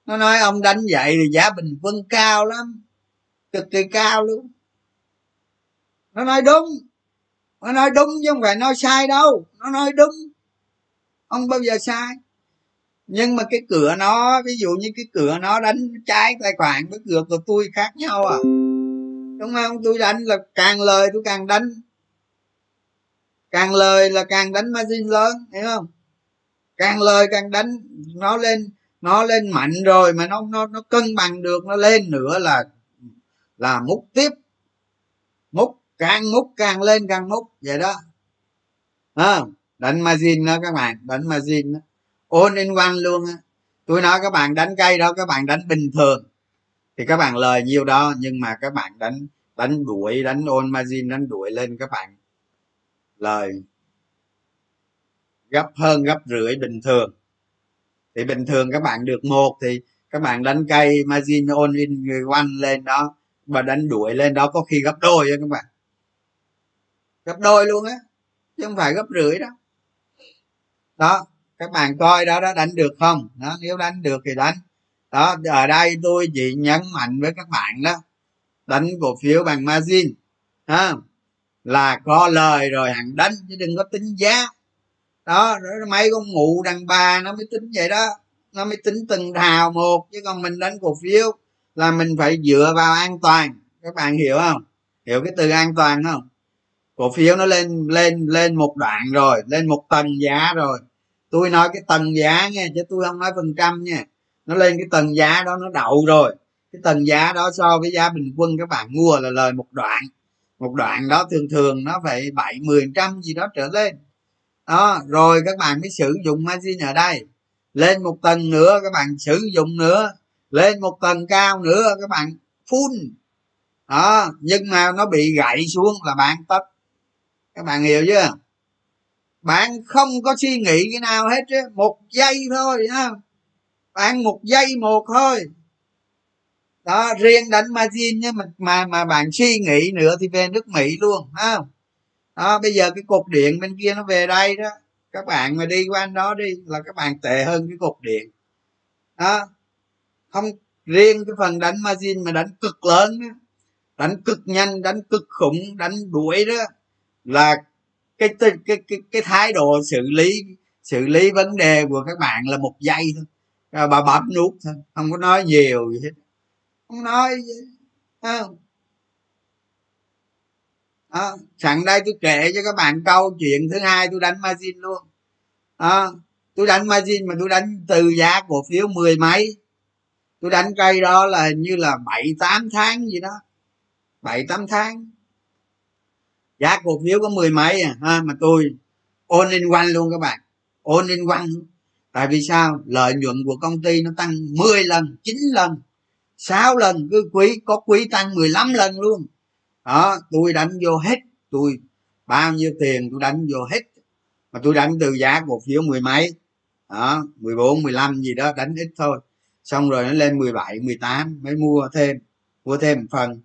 Nó nói ông đánh vậy thì giá bình quân cao lắm, cực kỳ cao luôn. Nó nói đúng, nó nói đúng chứ không phải nói sai đâu, nó nói đúng. Không bao giờ sai? Nhưng mà cái cửa nó, ví dụ như cái cửa nó đánh trái tài khoản với cửa của tôi khác nhau à. Đúng không? Tôi đánh là càng lời tôi càng đánh càng lời là càng đánh margin lớn hiểu không? Càng lời càng đánh nó lên nó lên mạnh rồi mà nó nó nó cân bằng được nó lên nữa là là múc tiếp. Múc càng múc càng lên càng múc vậy đó. À, đánh margin đó các bạn đánh margin đó. All in one luôn á. Tôi nói các bạn đánh cây đó các bạn đánh bình thường. Thì các bạn lời nhiêu đó nhưng mà các bạn đánh đánh đuổi đánh ôn margin đánh đuổi lên các bạn lời. Gấp hơn gấp rưỡi bình thường. Thì bình thường các bạn được một thì các bạn đánh cây, margin on in one lên đó, và đánh đuổi lên đó, có khi gấp đôi đó các bạn. Gấp đôi luôn á, chứ không phải gấp rưỡi đó. Đó, các bạn coi đó đó đánh được không? Đó, nếu đánh được thì đánh. Đó, ở đây tôi chỉ nhấn mạnh với các bạn đó, đánh cổ phiếu bằng margin, ha là có lời rồi hẳn đánh, chứ đừng có tính giá đó mấy con mụ đàn bà nó mới tính vậy đó. Nó mới tính từng hào một, chứ còn mình đánh cổ phiếu là mình phải dựa vào an toàn. Các bạn hiểu không? Hiểu cái từ an toàn không? Cổ phiếu nó lên lên lên một đoạn rồi, lên một tầng giá rồi. Tôi nói cái tầng giá nha, chứ tôi không nói phần trăm nha. Nó lên cái tầng giá đó, nó đậu rồi. Cái tầng giá đó so với giá bình quân, các bạn mua là lời một đoạn một đoạn đó thường thường nó phải bảy mười trăm gì đó trở lên. Đó, rồi các bạn mới sử dụng margin ở đây. Lên một tầng nữa, các bạn sử dụng nữa. Lên một tầng cao nữa, các bạn full. Đó, nhưng mà nó bị gãy xuống là bạn tất. Các bạn hiểu chưa? Bạn không có suy nghĩ cái nào hết chứ. Một giây thôi, ha. Bạn một giây một thôi đó riêng đánh margin nhé mà mà mà bạn suy nghĩ nữa thì về nước mỹ luôn ha đó bây giờ cái cục điện bên kia nó về đây đó. Các bạn mà đi qua anh đó đi là các bạn tệ hơn cái cục điện. Đó. Không riêng cái phần đánh margin mà đánh cực lớn đó, đánh cực nhanh đánh cực khủng đánh đuổi đó là cái cái cái cái, cái thái độ xử lý xử lý vấn đề của các bạn là một giây thôi. Bà bấm nút thôi không có nói nhiều gì hết không nói gì. Không? À, sẵn đây tôi kể cho các bạn câu chuyện thứ hai tôi đánh margin luôn. À, tôi đánh margin mà tôi đánh từ giá cổ phiếu mười mấy. Tôi đánh cây đó là như là bảy tám tháng gì đó. Bảy tám tháng. Giá cổ phiếu có mười mấy à ha, mà tôi ôn in quanh luôn các bạn. Ôn in quanh tại vì sao? Lợi nhuận của công ty nó tăng 10 lần 9 lần. 6 lần cứ quý có quý tăng 15 lần luôn. Đó tôi đánh vô hết tôi bao nhiêu tiền tôi đánh vô hết. Mà tôi đánh từ giá cổ phiếu mười mấy đó 14 15 gì đó đánh ít thôi. Xong rồi nó lên 17 18 mới mua thêm mua thêm một phần.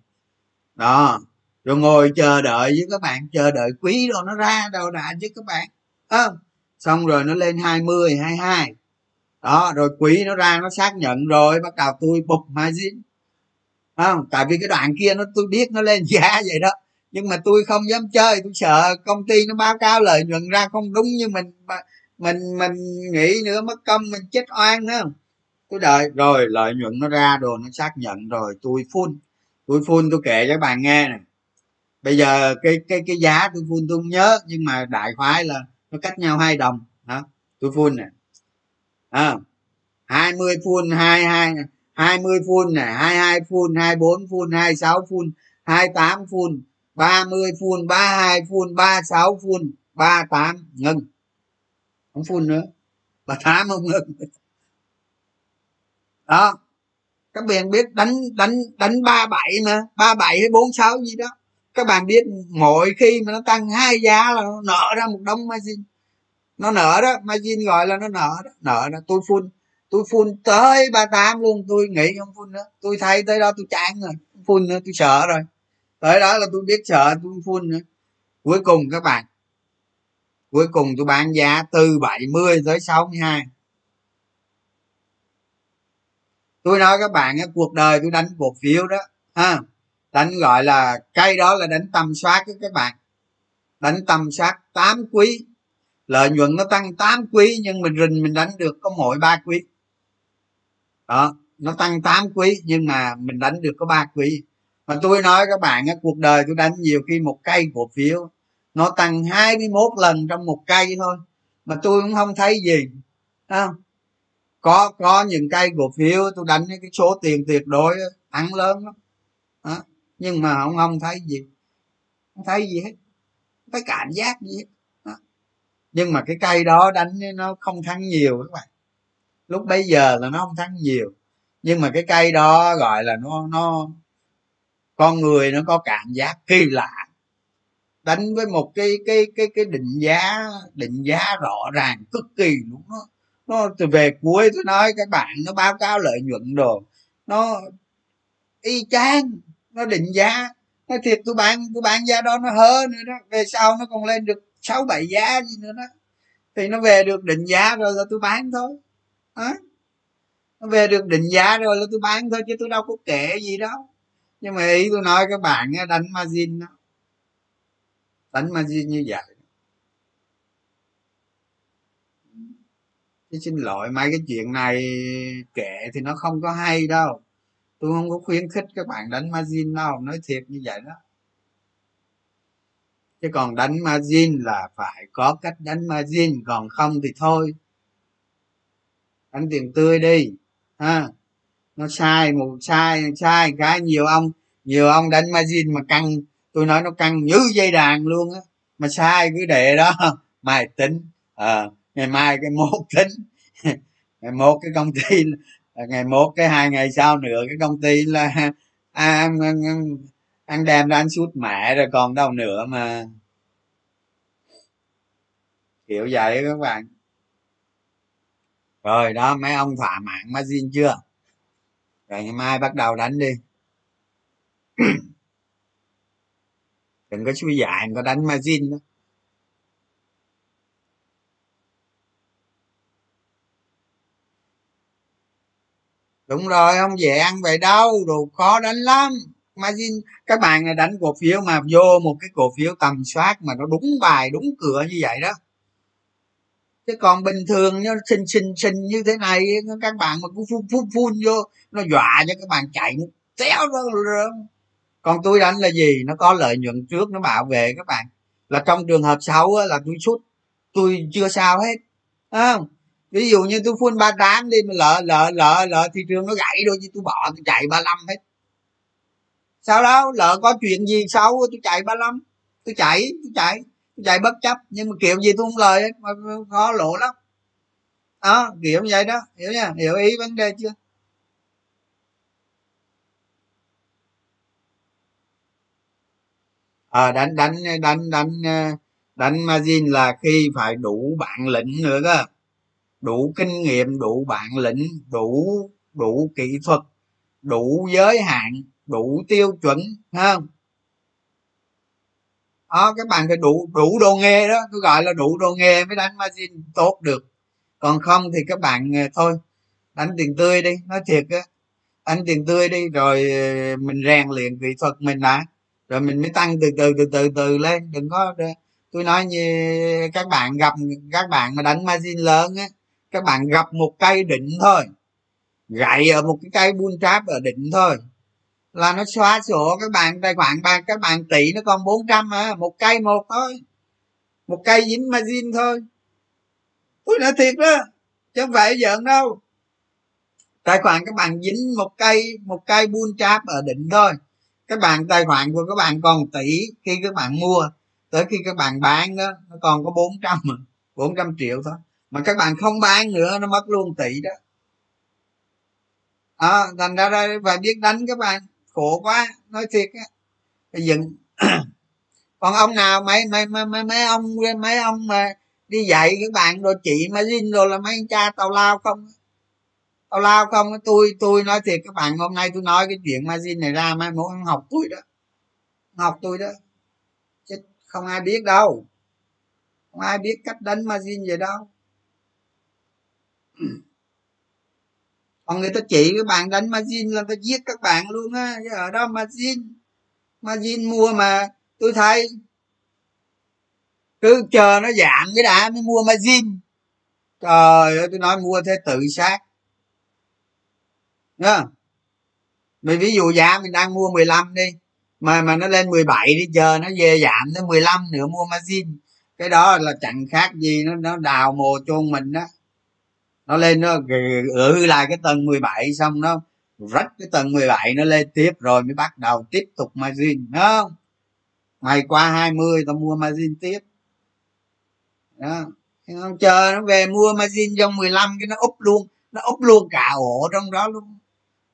Đó rồi ngồi chờ đợi với các bạn chờ đợi quý rồi nó ra đâu đã chứ các bạn. Không? À, xong rồi nó lên 20 22 đó, rồi quỹ nó ra nó xác nhận rồi, bắt đầu tôi bục margin không? Tại vì cái đoạn kia nó, tôi biết nó lên giá vậy đó. Nhưng mà tôi không dám chơi, tôi sợ công ty nó báo cáo lợi nhuận ra không đúng như mình mình mình nghĩ nữa, mất công mình chết oan nữa tôi đợi, rồi lợi nhuận nó ra rồi nó xác nhận rồi, tôi phun tôi phun tôi kể cho bạn nghe nè. Bây giờ cái cái cái giá tôi phun tôi không nhớ, nhưng mà đại khái là nó cách nhau hai đồng, hả? Tôi phun nè à, 20 phun hai hai 20 phun này 22 phun 24 phun 26 phun 28 phun 30 phun 32 phun 36 phun 38 ngừng. Không phun nữa. 38 không ngừng. Đó. Các bạn biết đánh đánh đánh ba bảy mà ba bảy hay bốn sáu gì đó. Các bạn biết mỗi khi mà nó tăng hai giá là nó nở ra một đống margin nó nở đó margin gọi là nó nở đó. Nở đó tôi phun tôi phun tới ba tám luôn. Tôi nghĩ không phun nữa. Tôi thấy tới đó tôi chán rồi. Phun nữa, tôi sợ rồi. Tới đó là tôi biết sợ, tôi phun nữa. Cuối cùng các bạn, cuối cùng tôi bán giá từ 70 tới 62 tôi nói các bạn cuộc đời tôi đánh cổ phiếu đó, ha. Đánh gọi là cây đó là đánh tầm soát các bạn. Đánh tầm soát 8 quý lợi nhuận nó tăng 8 quý, nhưng mình rình mình đánh được có mỗi ba quý. Đó, nó tăng 8 quý, nhưng mà mình đánh được có ba quý. Mà tôi nói các bạn á, cuộc đời tôi đánh nhiều khi một cây cổ phiếu, nó tăng 21 lần trong một cây thôi. Mà tôi cũng không thấy gì không? Có có những cây cổ phiếu tôi đánh cái số tiền tuyệt đối ăn lớn lắm. Đó. nhưng mà ông không thấy gì, không thấy gì hết. Không thấy cảm giác gì hết nhưng mà cái cây đó đánh nó không thắng nhiều các bạn. Lúc bây giờ là nó không thắng nhiều. Nhưng mà cái cây đó gọi là nó nó, con người nó có cảm giác kỳ lạ. Đánh với một cái cái cái cái định giá định giá rõ ràng, cực kỳ luôn đó. Nó từ về cuối tôi nói các bạn, nó báo cáo lợi nhuận đồ. Nó y chang, nó định giá. Nó thiệt, tôi bán tôi bán giá đó nó hớ nữa đó. Về sau nó còn lên được sáu bảy giá gì nữa đó. Thì nó về được định giá rồi là tôi bán thôi. À? nó về được định giá rồi là tôi bán thôi chứ tôi đâu có kể gì đâu. Nhưng mà ý tôi nói các bạn đánh margin đó. Đánh margin như vậy. Chứ xin lỗi, mấy cái chuyện này kể thì nó không có hay đâu. Tôi không có khuyến khích các bạn đánh margin đâu, nói thiệt như vậy đó chứ còn đánh margin là phải có cách đánh margin còn không thì thôi. Đánh tiền tươi đi ha. Nó sai một sai sai cái nhiều ông nhiều ông đánh margin mà căng. Tôi nói nó căng như dây đàn luôn á. Mà sai cứ để đó. Mai tính à, ngày mai cái một tính. Ngày một cái công ty ngày một cái hai ngày sau nữa cái công ty là à, ăn, đem ra ăn sút mẹ rồi còn đâu nữa mà. Kiểu vậy các bạn. Rồi đó mấy ông thỏa mãn margin chưa? Rồi ngày mai bắt đầu đánh đi. Đừng có suy dại có đánh margin đó đúng rồi không dễ ăn vậy đâu đồ khó đánh lắm margin các bạn này đánh cổ phiếu mà vô một cái cổ phiếu tầm soát mà nó đúng bài, đúng cửa như vậy đó. Chứ còn bình thường nó xinh xinh xinh như thế này, các bạn mà cứ phun phun phun vô, nó dọa cho các bạn chạy téo đó còn tôi đánh là gì? Nó có lợi nhuận trước, nó bảo vệ các bạn. Là trong trường hợp xấu là tôi sút, tôi chưa sao hết không? Ví dụ như tôi phun ba tám đi mà lỡ lỡ lỡ lỡ thị trường nó gãy đôi chứ tôi bỏ, tôi chạy ba năm hết sao đó, lỡ có chuyện gì xấu tôi chạy ba năm tôi chạy tôi chạy tôi chạy bất chấp. Nhưng mà kiểu gì tôi không lời mà khó lộ lắm. Đó kiểu như vậy đó. Hiểu nha? Hiểu ý vấn đề chưa? À, đánh đánh đánh đánh ờ, đánh margin là khi phải đủ bản lĩnh nữa cơ. Đủ kinh nghiệm đủ bản lĩnh đủ đủ kỹ thuật đủ giới hạn đủ tiêu chuẩn không? Đó, các bạn phải đủ đủ đồ nghề đó tôi gọi là đủ đồ nghề mới đánh margin tốt được. Còn không thì các bạn ờ, thôi, đánh tiền tươi đi, nói thiệt á, đánh tiền tươi đi rồi ờ, mình rèn luyện kỹ thuật mình đã, rồi mình mới tăng từ từ từ từ từ lên. Đừng có ờ, tôi nói như các bạn gặp, các bạn mà đánh margin lớn á, các bạn gặp một cây định thôi, gậy ở một cái cây bull trap ở định thôi là nó xóa sổ các bạn tài khoản bạn các bạn tỷ nó còn 400 mà một cây một thôi. Một cây dính margin thôi. Tôi nói thiệt đó chứ không phải giỡn đâu. Tài khoản các bạn dính một cây một cây buôn trap ở đỉnh thôi. Các bạn tài khoản của các bạn còn tỷ khi các bạn mua tới khi các bạn bán đó nó còn có 400 400 triệu thôi. Mà các bạn không bán nữa nó mất luôn tỷ đó. À, thành ra đây phải biết đánh các bạn khổ quá nói thiệt á. Phải dựng còn ông nào mấy mấy mấy mấy, mấy ông mấy ông mà đi dạy các bạn rồi chị mà zin rồi là mấy cha tàu lao không tàu lao không tôi tôi nói thiệt các bạn hôm nay tôi nói cái chuyện margin này ra mai mỗi học tôi đó. Học tôi đó. Chứ không ai biết đâu. Không ai biết cách đánh margin vậy đâu. còn người ta chỉ các bạn đánh margin là ta giết các bạn luôn á. Ở đó margin margin mua mà tôi thấy cứ chờ nó giảm cái đã mới mua margin. Trời ơi, tôi nói mua thế tự sát. Nhá mình ví dụ giá mình đang mua 15 đi, mà mà nó lên 17 đi chờ nó về giảm tới 15 nữa mua margin. Cái đó là chẳng khác gì nó nó đào mồ chôn mình đó nó lên nó gửi lại cái tầng 17 xong nó rách cái tầng 17 nó lên tiếp rồi mới bắt đầu tiếp tục margin đó không? Ngày qua 20 tao mua margin tiếp. Đó. Không? Chờ nó về mua margin trong 15 cái nó úp luôn, nó úp luôn cả ổ trong đó luôn.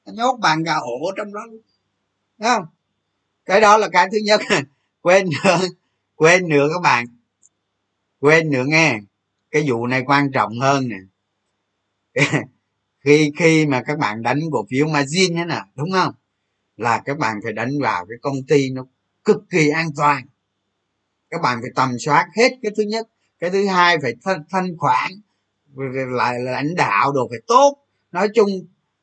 Nó nhốt bàn cả ổ trong đó luôn. Đúng không? Cái đó là cái thứ nhất. Quên nữa quên nữa các bạn. Quên nữa nghe. Cái vụ này quan trọng hơn nè. khi khi mà các bạn đánh cổ phiếu margin thế nào đúng không? Là các bạn phải đánh vào cái công ty nó cực kỳ an toàn. Các bạn phải tầm soát hết cái thứ nhất. Cái thứ hai phải thanh, thanh khoản lại là lãnh đạo đồ phải tốt. Nói chung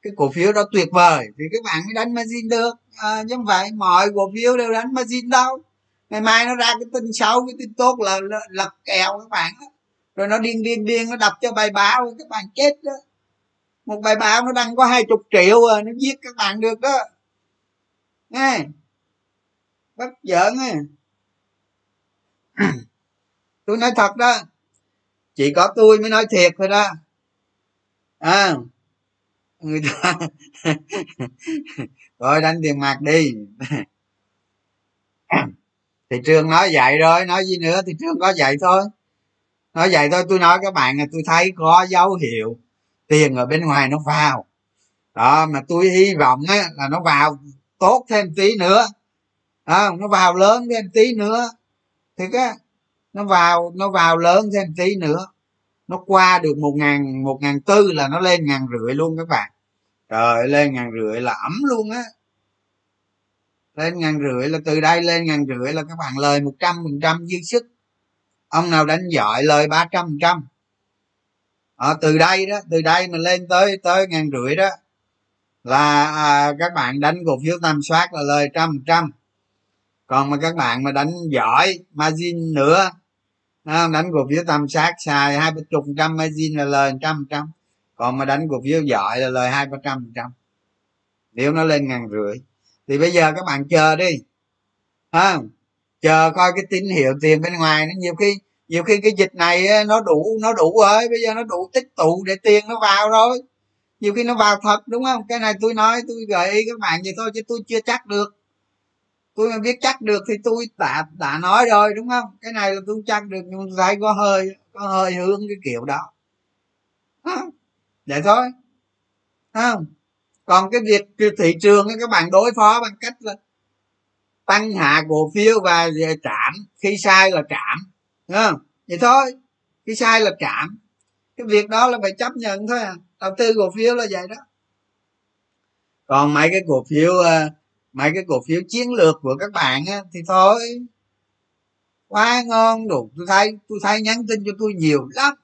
cái cổ phiếu đó tuyệt vời thì các bạn mới đánh margin được. À, nhưng vậy mọi cổ phiếu đều đánh margin đâu. Ngày mai nó ra cái tin xấu cái tin tốt là, là lật kèo các bạn rồi nó điên điên điên, nó đập cho bài báo các bạn chết đó. Một bài báo nó đăng có hai chục triệu rồi nó giết các bạn được đó. Nghe. Bất giỡn à tôi nói thật đó, chỉ có tôi mới nói thiệt thôi đó. À người ta rồi đánh tiền mặt đi. Thị trường nói vậy rồi, nói gì nữa thị trường có vậy thôi nói vậy thôi tôi nói các bạn là tôi thấy có dấu hiệu tiền ở bên ngoài nó vào. Đó mà tôi hy vọng á, là nó vào tốt thêm tí nữa. À, nó vào lớn thêm tí nữa. Thì cái nó vào nó vào lớn thêm tí nữa. Nó qua được một ngàn một ngàn tư là nó lên ngàn rưỡi luôn các bạn. Trời lên ngàn rưỡi là ấm luôn á. Lên ngàn rưỡi là từ đây lên ngàn rưỡi là các bạn lời một trăm phần trăm dư sức ông nào đánh giỏi lời ba trăm phần trăm. Ở từ đây đó từ đây mà lên tới tới ngàn rưỡi đó là à, các bạn đánh cổ phiếu tam soát là lời trăm trăm. Còn mà các bạn mà đánh giỏi margin nữa à, đánh cổ phiếu tam sát xài hai ba chục trăm margin là lời trăm trăm. Còn mà đánh cổ phiếu giỏi là lời hai ba trăm trăm. Nếu nó lên ngàn rưỡi. Thì bây giờ các bạn chờ đi. À, chờ coi cái tín hiệu tiền bên ngoài nó nhiều khi nhiều khi cái dịch này nó đủ nó đủ rồi, bây giờ nó đủ tích tụ để tiền nó vào rồi nhiều khi nó vào thật, đúng không? Cái này tôi nói, tôi gợi ý các bạn vậy thôi, chứ tôi chưa chắc được. Tôi mà biết chắc được thì tôi đã đã nói rồi, đúng không? Cái này là tôi chắc được, nhưng thấy có hơi có hơi hướng cái kiểu đó. Vậy thôi. Không còn cái việc thị trường các bạn đối phó bằng cách là tăng hạ cổ phiếu và trảm khi sai là trảm không? vậy thôi cái sai là trảm. Cái việc đó là phải chấp nhận thôi à. Đầu tư cổ phiếu là vậy đó. Còn mấy cái cổ phiếu ờ, mấy cái cổ phiếu chiến lược của các bạn á, thì thôi. Quá ngon đủ. Tôi thấy tôi thấy nhắn tin cho tôi nhiều lắm.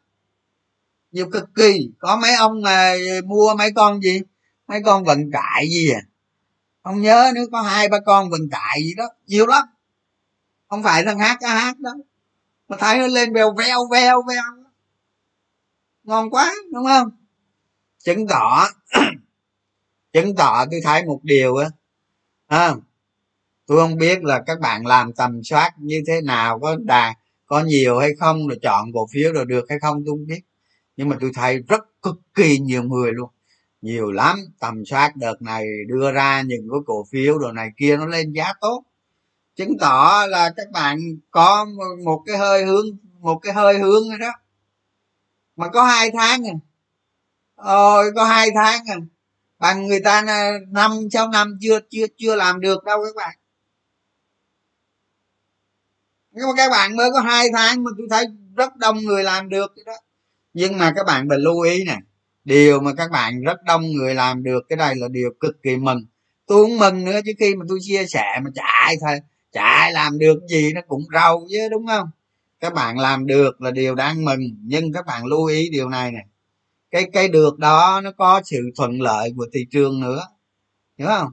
Nhiều cực kỳ. Có mấy ông mà mua mấy con gì? Mấy con vận tải gì à? Không nhớ nữa có hai ba con vận tải gì đó. Nhiều lắm. Không phải thằng hát cá hát đó mà thấy nó lên vèo vèo vèo vèo ngon quá đúng không? Chứng tỏ chứng tỏ tôi thấy một điều á. À, tôi không biết là các bạn làm tầm soát như thế nào có đà có nhiều hay không rồi chọn cổ phiếu rồi được hay không tôi không biết. Nhưng mà tôi thấy rất cực kỳ nhiều người luôn. Nhiều lắm tầm soát đợt này đưa ra những cái cổ phiếu đồ này kia nó lên giá tốt chứng tỏ là các bạn có một cái hơi hướng, một cái hơi hướng rồi đó. Mà có hai tháng à. Ôi, có hai tháng à. Bằng người ta năm, sáu năm chưa chưa chưa làm được đâu các bạn. Nhưng mà các bạn mới có hai tháng mà tôi thấy rất đông người làm được đó. Nhưng mà các bạn phải lưu ý nè, điều mà các bạn rất đông người làm được, cái này là điều cực kỳ mừng. Tôi cũng mừng nữa chứ khi mà tôi chia sẻ mà chạy thôi chạy làm được gì nó cũng rầu chứ, đúng không? Các bạn làm được là điều đáng mừng, nhưng các bạn lưu ý điều này này cái cái được đó nó có sự thuận lợi của thị trường nữa, hiểu không?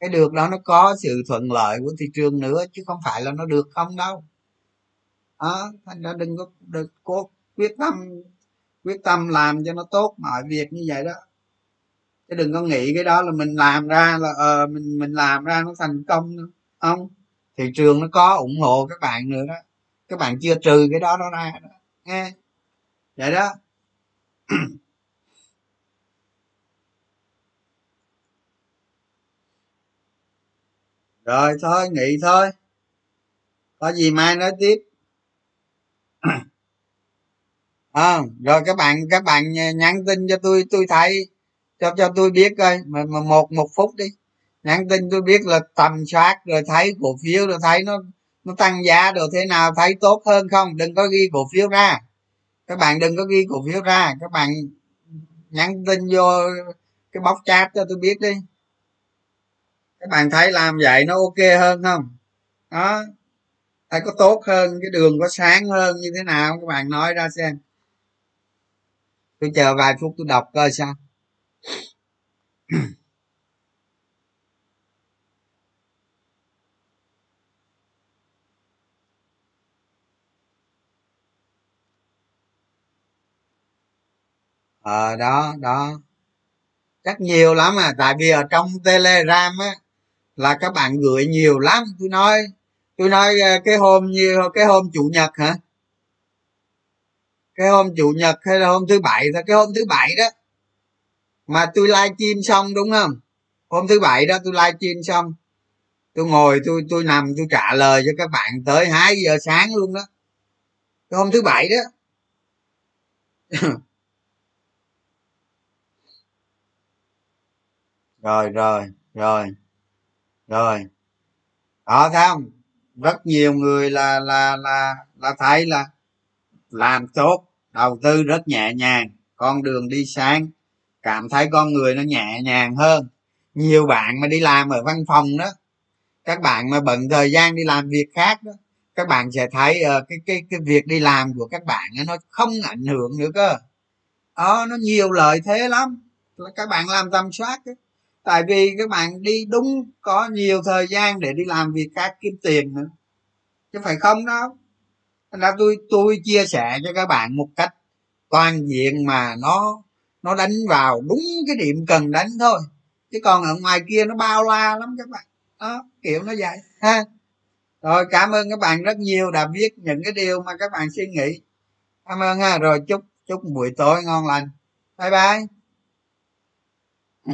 Cái được đó nó có sự thuận lợi của thị trường nữa, chứ không phải là nó được không đâu. Đó, thành ra đừng có, đừng cố quyết tâm quyết tâm làm cho nó tốt, mọi việc như vậy đó chứ đừng có nghĩ cái đó là mình làm ra là ờ mình mình làm ra nó thành công nữa không? Thị trường nó có ủng hộ các bạn nữa đó. Các bạn chưa trừ cái đó nó ra đó nghe? Vậy đó. Rồi thôi nghỉ thôi. Có gì mai nói tiếp. À, rồi các bạn các bạn nhắn tin cho tôi tôi thấy cho cho tôi biết coi mà, mà một một phút đi. Nhắn tin tôi biết là tầm soát rồi thấy cổ phiếu rồi thấy nó nó tăng giá rồi thế nào thấy tốt hơn không? Đừng có ghi cổ phiếu ra. Các bạn đừng có ghi cổ phiếu ra. Các bạn nhắn tin vô cái bóc chat cho tôi biết đi. Các bạn thấy làm vậy nó ok hơn không? Đó. Thấy có tốt hơn cái đường có sáng hơn như thế nào? Các bạn nói ra xem. Tôi chờ vài phút tôi đọc coi sao. ờ đó đó. Chắc nhiều lắm à tại vì ở trong telegram á, là các bạn gửi nhiều lắm. Tôi nói tôi nói ờ, cái hôm như, cái hôm chủ nhật hả? Cái hôm chủ nhật hay là hôm thứ bảy là cái hôm thứ bảy đó mà tôi livestream xong, đúng không? Hôm thứ bảy đó tôi livestream xong. Tôi ngồi, tôi tôi nằm, tôi trả lời cho các bạn tới 2 giờ sáng luôn đó. Cái hôm thứ bảy đó. Rồi rồi rồi rồi. Đó, thấy không? Rất nhiều người là là là là thấy là làm tốt, đầu tư rất nhẹ nhàng, con đường đi sáng cảm thấy con người nó nhẹ nhàng hơn. Nhiều bạn mà đi làm ở văn phòng đó các bạn mà bận thời gian đi làm việc khác đó các bạn sẽ thấy uh, cái cái cái việc đi làm của các bạn nó không ảnh hưởng nữa cơ. Đó nó nhiều lợi thế lắm. Các bạn làm tầm soát đó. tại vì các bạn đi đúng có nhiều thời gian để đi làm việc khác kiếm tiền nữa. Chứ phải không đó là tôi tôi chia sẻ cho các bạn một cách toàn diện mà nó nó đánh vào đúng cái điểm cần đánh thôi. Chứ còn ở ngoài kia nó bao la lắm các bạn. Đó, kiểu nó vậy, ha. Rồi, cảm ơn các bạn rất nhiều đã viết những cái điều mà các bạn suy nghĩ. Cảm ơn ha. Rồi, chúc chúc buổi tối ngon lành. Bye bye. Ừ.